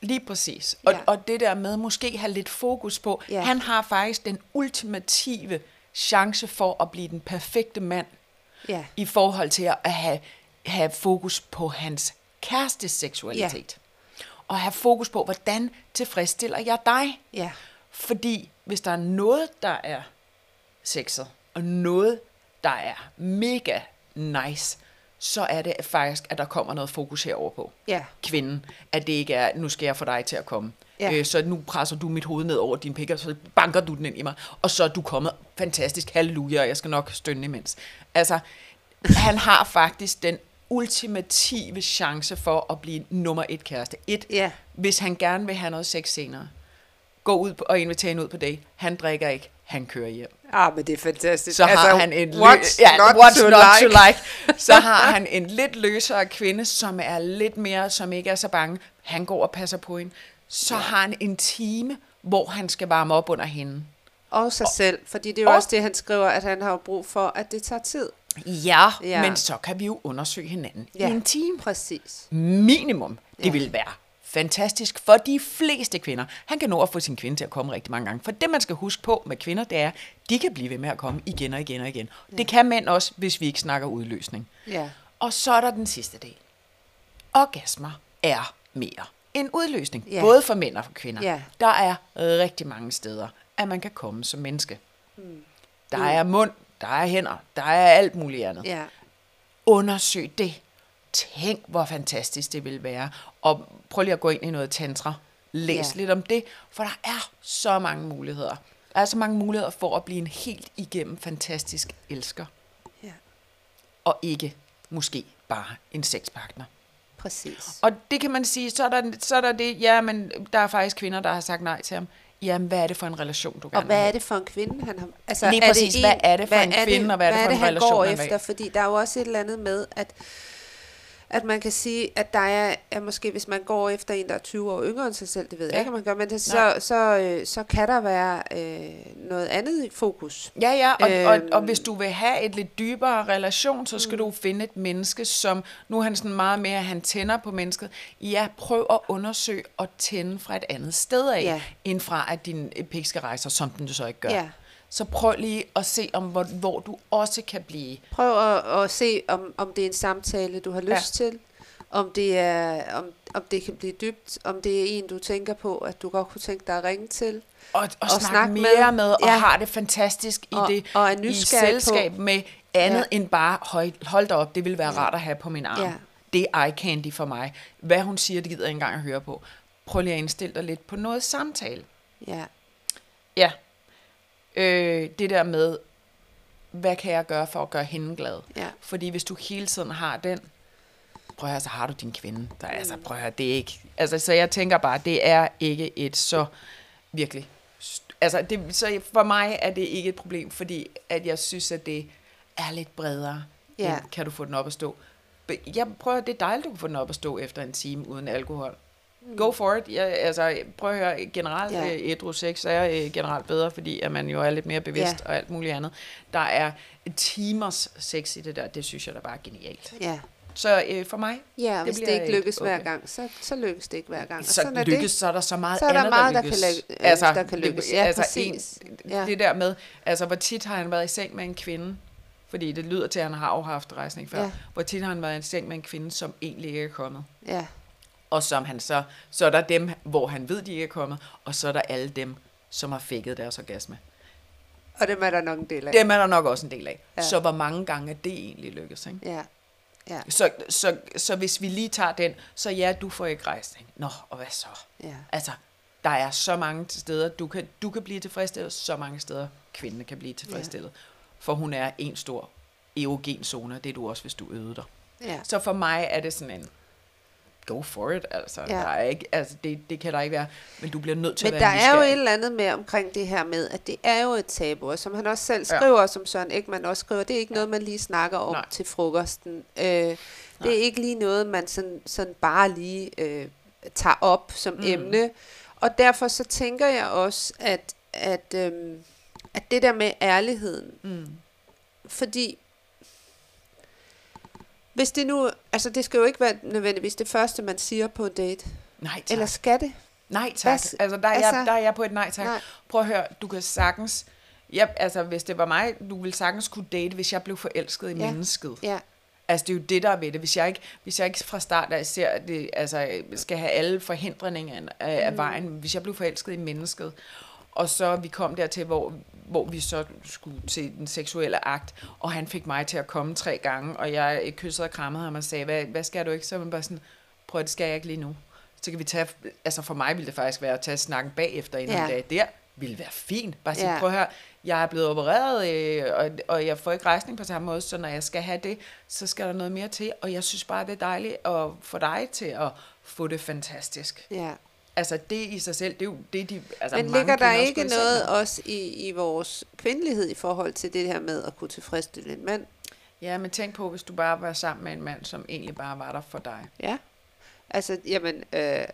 Lige præcis. Og, Ja. ja. og det der med måske have lidt fokus på, Ja. ja. han har faktisk den ultimative chance for at blive den perfekte mand Ja, i forhold til at have, have fokus på hans kærestes seksualitet. Ja. Og have fokus på, hvordan tilfredsstiller jeg dig? ja, Fordi hvis der er noget, der er sexet, og noget, der er mega nice, så er det faktisk, at der kommer noget fokus herover på ja, kvinden, at det ikke er, nu skal jeg få dig til at komme. Ja. Øh, så nu presser du mit hoved ned over din pik, og så banker du den ind i mig, og så er du kommet. Fantastisk, halleluja, og jeg skal nok stønne imens. Altså, han har faktisk den ultimative chance for at blive nummer et kæreste. Et, ja, hvis han gerne vil have noget sex senere, gå ud og invitere hende ud på date. Han drikker ikke, han kører hjem. Ah, men det er fantastisk. Så altså, har han en what's ja, not, what's to, not like. to like. Så har han en lidt løsere kvinde, som er lidt mere, som ikke er så bange. Han går og passer på hende. Så ja. har han en time, hvor han skal varme op under hende. Og sig selv, fordi det er jo og- også det, han skriver, at han har brug for, at det tager tid. Ja, Ja. men så kan vi jo undersøge hinanden Ja. i en time. Præcis. Minimum. Det Ja. vil være fantastisk for de fleste kvinder. Han kan nå at få sin kvinde til at komme rigtig mange gange. For det, man skal huske på med kvinder, det er, de kan blive ved med at komme igen og igen og igen. Ja. Det kan mænd også, hvis vi ikke snakker udløsning. Ja. Og så er der den sidste del. Orgasmer er mere en udløsning, Ja. både for mænd og for kvinder. Ja. Der er rigtig mange steder, at man kan komme som menneske. Mm. Der er mund, der er hænder, der er alt muligt andet. Ja. Undersøg det. Tænk, hvor fantastisk det vil være. Og prøv lige at gå ind i noget tantra. Læs Ja. lidt om det, for der er så mange muligheder. Der er så mange muligheder for at blive en helt igennem fantastisk elsker, ja. og ikke måske bare en sexpartner. Præcis. Og det kan man sige, så er der, så er der det, ja, men der er faktisk kvinder, der har sagt nej til ham. Jamen, hvad er det for en relation, du Og gerne hvad vil er det for en kvinde, han har... Altså, Lige præcis, hvad er det for en kvinde, og hvad er det for en relation, går han vil efter? Fordi der er jo også et eller andet med, at, at man kan sige, at der er, er måske, hvis man går efter en, der er 20 år yngre end sig selv, det ved jeg Ja. ikke, om man gør, men det, så, Nej. så, øh, så kan der være øh, noget andet fokus. Ja, ja, og, øhm. og, og hvis du vil have et lidt dybere relation, så skal mm. du finde et menneske, som, nu er han sådan meget mere, han tænder på mennesket. Ja, prøv at undersøge og tænde fra et andet sted af, Ja. end fra at din øh, pik skal rejse, som den du så ikke gør. Ja. Så prøv lige at se, om hvor, hvor du også kan blive. Prøv at, at se, om, om det er en samtale, du har lyst Ja. til. Om det, er, om, om det kan blive dybt. Om det er en, du tænker på, at du godt kunne tænke dig at ringe til. Og, og, og snakke snak mere med, med. og Ja. har det fantastisk i Og- det, og i selskab på- med andet Ja. ja. end bare, hold, hold da op, det ville være Ja. rart at have på min arm. Ja. Det er eye candy for mig. Hvad hun siger, det gider jeg ikke engang at høre på. Prøv lige at indstille dig lidt på noget samtale. Ja. Ja. Øh, det der med, hvad kan jeg gøre for at gøre hende glad? Ja. Fordi hvis du hele tiden har den, prøv at høre, så har du din kvinde. Der, er, altså, prøv at høre, det er ikke... Altså, så jeg tænker bare, det er ikke et så virkelig... Altså, det, så for mig er det ikke et problem, fordi at jeg synes, at det er lidt bredere. Ja. end Kan du få den op at stå? Jeg prøver, det er dejligt, du kan få den op at stå efter en time uden alkohol. Go for it. Jeg, altså, prøv at høre, generelt Ja. ja. øh, ædru sex er øh, generelt bedre, fordi at man jo er lidt mere bevidst Ja. ja. og alt muligt andet. Der er timers sex i det der, det synes jeg da bare er genialt. Ja. Så øh, for mig, Ja, Det hvis det ikke et lykkes hver okay. gang, så, så lykkes det ikke hver gang. Og så sådan lykkes, det. så er der så meget Så er der andet, meget, der lykkes. kan læ- øh, der kan det- lykkes. Ja, præcis. En, Ja. Det der med, altså hvor tit har han været i seng med en kvinde, fordi det lyder til, at han har haft rejsning før, Ja. ja. hvor tit har han været i seng med en kvinde, som egentlig ikke er kommet. Ja, Og som han så, så er der dem, hvor han ved, de ikke er kommet, og så er der alle dem, som har fækket deres orgasme. og dem er der nok en del af. Dem er der nok også en del af. Ja. Så hvor mange gange er det egentlig lykkes, ikke? Ja, ja, Så, så, så hvis vi lige tager den, så ja, du får ikke rejsning. Nå, og hvad så? ja. Altså, der er så mange steder, du kan, du kan blive tilfredsstillet, så mange steder, kvinden kan blive tilfredsstillet. Ja. For hun er en stor erogen zone, det er du også, hvis du øvede dig. ja. Så for mig er det sådan en, go for it, altså. Ja. Ja. Der er ikke, altså det, det kan der ikke være, men du bliver nødt til Men at der være er jo et eller andet med omkring det her med, at det er jo et tabu, og som han også selv Ja. skriver, og som Søren Ekman også skriver, det er ikke noget, man lige snakker om Nej. til frokosten. Øh, det Nej. er ikke lige noget, man sådan, sådan bare lige øh, tager op som. Mm. emne. Og derfor så tænker jeg også, at, at, øhm, at det der med ærligheden, Mm. fordi hvis det nu, altså det skal jo ikke være nødvendigvis det første, man siger på en date. Nej, tak. Eller skal det? Nej, tak. Hvad Altså, der er, altså- jeg, der er jeg på et nej, tak. Nej. Prøv at høre, du kan sagtens... Ja, altså, hvis det var mig, du ville sagtens kunne date, hvis jeg blev forelsket i Ja. mennesket. Ja, Altså, det er jo det, der er ved det. Hvis jeg ikke, hvis jeg ikke fra start af ser, at det, altså, skal have alle forhindringerne af, af Mm. vejen, hvis jeg blev forelsket i mennesket, og så vi kom dertil, hvor, hvor vi så skulle til den seksuelle akt, og han fik mig til at komme tre gange, og jeg kyssede og krammede ham og sagde, hvad, hvad skal du ikke? Så man bare sådan, prøv det skal jeg ikke lige nu. Så kan vi tage, altså for mig ville det faktisk være at tage snakken bagefter en Ja. dag der, ville være fint. Bare sige, Ja. prøv høre, jeg er blevet opereret, øh, og, og jeg får ikke rejsning på samme måde, så når jeg skal have det, så skal der noget mere til, og jeg synes bare, det er dejligt at få dig til at få det fantastisk. ja. Altså det i sig selv, det er jo det, de, altså Men ligger der også ikke noget med. også i, i vores kvindelighed i forhold til det her med at kunne tilfredsstille en mand? Ja, men tænk på, hvis du bare var sammen med en mand, som egentlig bare var der for dig. Ja. Altså, jamen, øh,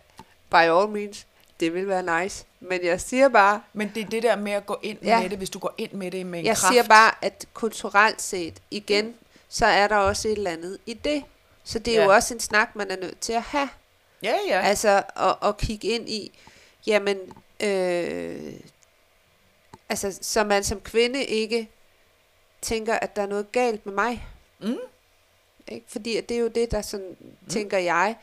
by all means, det vil være nice. Men jeg siger bare, Men det er det der med at gå ind Ja. med det, hvis du går ind med det med en jeg kraft. siger bare, at kulturelt set, igen, så er der også et eller andet i det. Så det er Ja. jo også en snak, man er nødt til at have. Ja, ja. Altså, at, at kigge ind i, jamen, øh, altså, så man som kvinde ikke tænker, at der er noget galt med mig. Mm. Ikke? Fordi det er jo det, der sådan, mm. tænker jeg,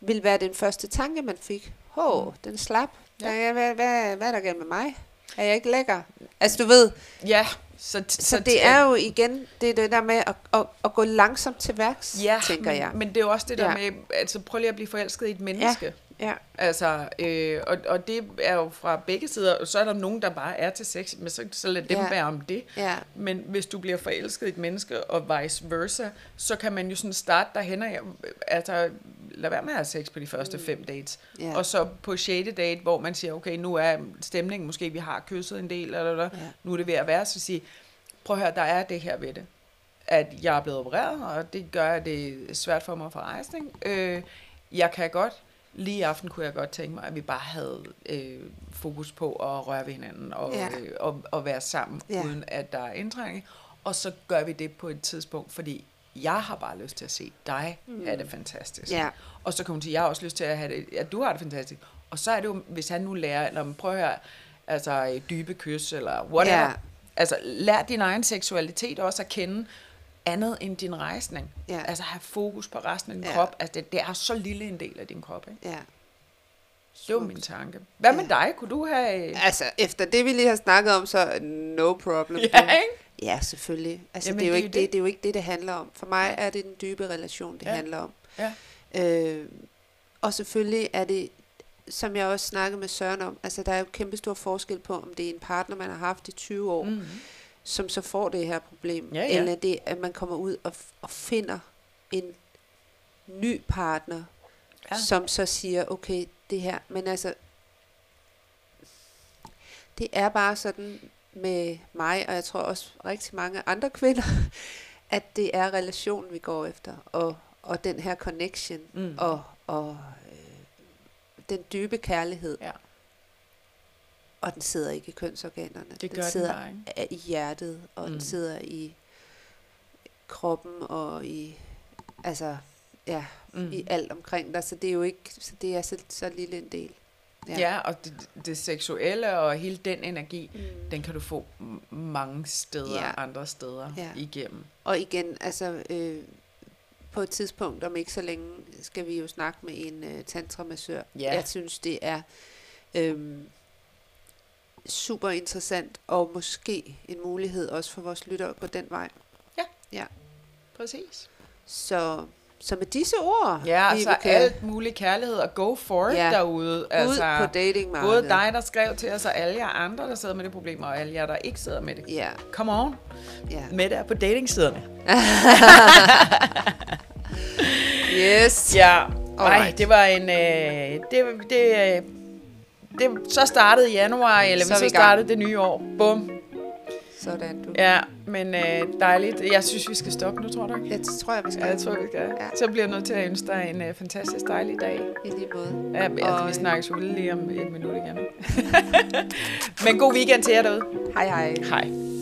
vil være den første tanke, man fik. Hå, den slap. Ja. Ja. Hvad, hvad, hvad er der galt med mig? Er jeg ikke lækker? Altså du ved, Ja, så, så det er jo igen det, det der med at, at, at gå langsomt til værks, ja, tænker men, jeg. men det er jo også det der Ja. med, altså prøv lige at blive forelsket i et menneske. Ja, Altså, øh, og, og det er jo fra begge sider. Så er der nogen, der bare er til sex, men så, så lad dem Ja. være om det. ja, Men hvis du bliver forelsket i et menneske, og vice versa, så kan man jo sådan starte derhen og, altså, lad være med at have sex på de første fem dates. Ja. Og så på 6. date, hvor man siger, okay, nu er stemningen, måske vi har kysset en del, eller, eller Ja. nu er det ved at være, så sige, prøv at høre, der er det her ved det. At jeg er blevet opereret, og det gør, at det er svært for mig at få rejsning. Øh, jeg kan godt, lige i aften kunne jeg godt tænke mig, at vi bare havde øh, fokus på at røre ved hinanden og, Ja. øh, og, og være sammen, Ja. uden at der er indtrængning. Og så gør vi det på et tidspunkt, fordi jeg har bare lyst til at se dig mm. have det fantastisk. Ja. Og så kan hun sige, jeg har også lyst til at, have det, at du har det fantastisk. Og så er det jo, hvis han nu lærer, når man prøver at høre, altså øh, dybe kys, eller whatever. Ja. Altså, lær din egen seksualitet også at kende andet end din rejsning. Ja. Altså, have fokus på resten af din Ja. krop. Altså, det, det er så lille en del af din krop, ikke? ja. Det var min tanke. Hvad med dig? Kunne du have... Altså, efter det, vi lige har snakket om, så no problem. Ja, ikke? Ja, selvfølgelig. Altså, Jamen, det, er jo det ikke det. det. Er jo ikke det, det handler om. For mig er det den dybe relation, det Ja. handler om. Ja. Øh, og selvfølgelig er det, som jeg også snakkede med Søren om, altså der er jo kæmpe stor forskel på, om det er en partner, man har haft i 20 år, mm. Mm. som så får det her problem, Ja, ja. eller det, at man kommer ud og, og finder en ny partner, ja. som så siger, okay, det her, men altså, det er bare sådan med mig, og jeg tror også rigtig mange andre kvinder, at det er relationen, vi går efter, og, og den her connection, Mm. og, og øh, den dybe kærlighed. Ja. Og den sidder ikke i kønsorganerne. Det den gør den sidder bare, ikke? er i hjertet, og mm. Den sidder i kroppen og i altså ja, mm. i alt omkring dig, så det er jo ikke så det er så, så lille en del. Ja. ja, og det, det seksuelle og hele den energi, Mm. den kan du få mange steder, Ja. andre steder Ja. igennem. Og igen, altså øh, på et tidspunkt om ikke så længe skal vi jo snakke med en øh, tantramassør. Ja. Jeg synes det er øh, super interessant og måske en mulighed også for vores lyttere at gå den vej. Præcis. Så så med disse ord, Ja, så Vibeke, alt mulig kærlighed og go for it Ja. derude. ud på datingmarkedet. både dig, der skrev til os, og alle jer andre, der sidder med det problem, og alle jer, der ikke sidder med det. Ja, Come on, ja. med der på datingsiderne. Yes. Ja, ej, Alright. det var en... Øh, det, det, øh, det, så startede januar, eller Så så, er så vi gang. startede det nye år. Bum. Sådan du. Ja, men øh, dejligt. Jeg synes, vi skal stoppe nu, tror du ikke? Ja, det tror jeg, vi skal. Ja, jeg tror, vi skal. Ja. Så bliver jeg nødt til at ønske dig en øh, fantastisk dejlig dag. I lige måde. Ja, altså, Og, vi snakker selvfølgelig lige om et minut igen. Men god weekend til jer derude. Hej hej. Hej.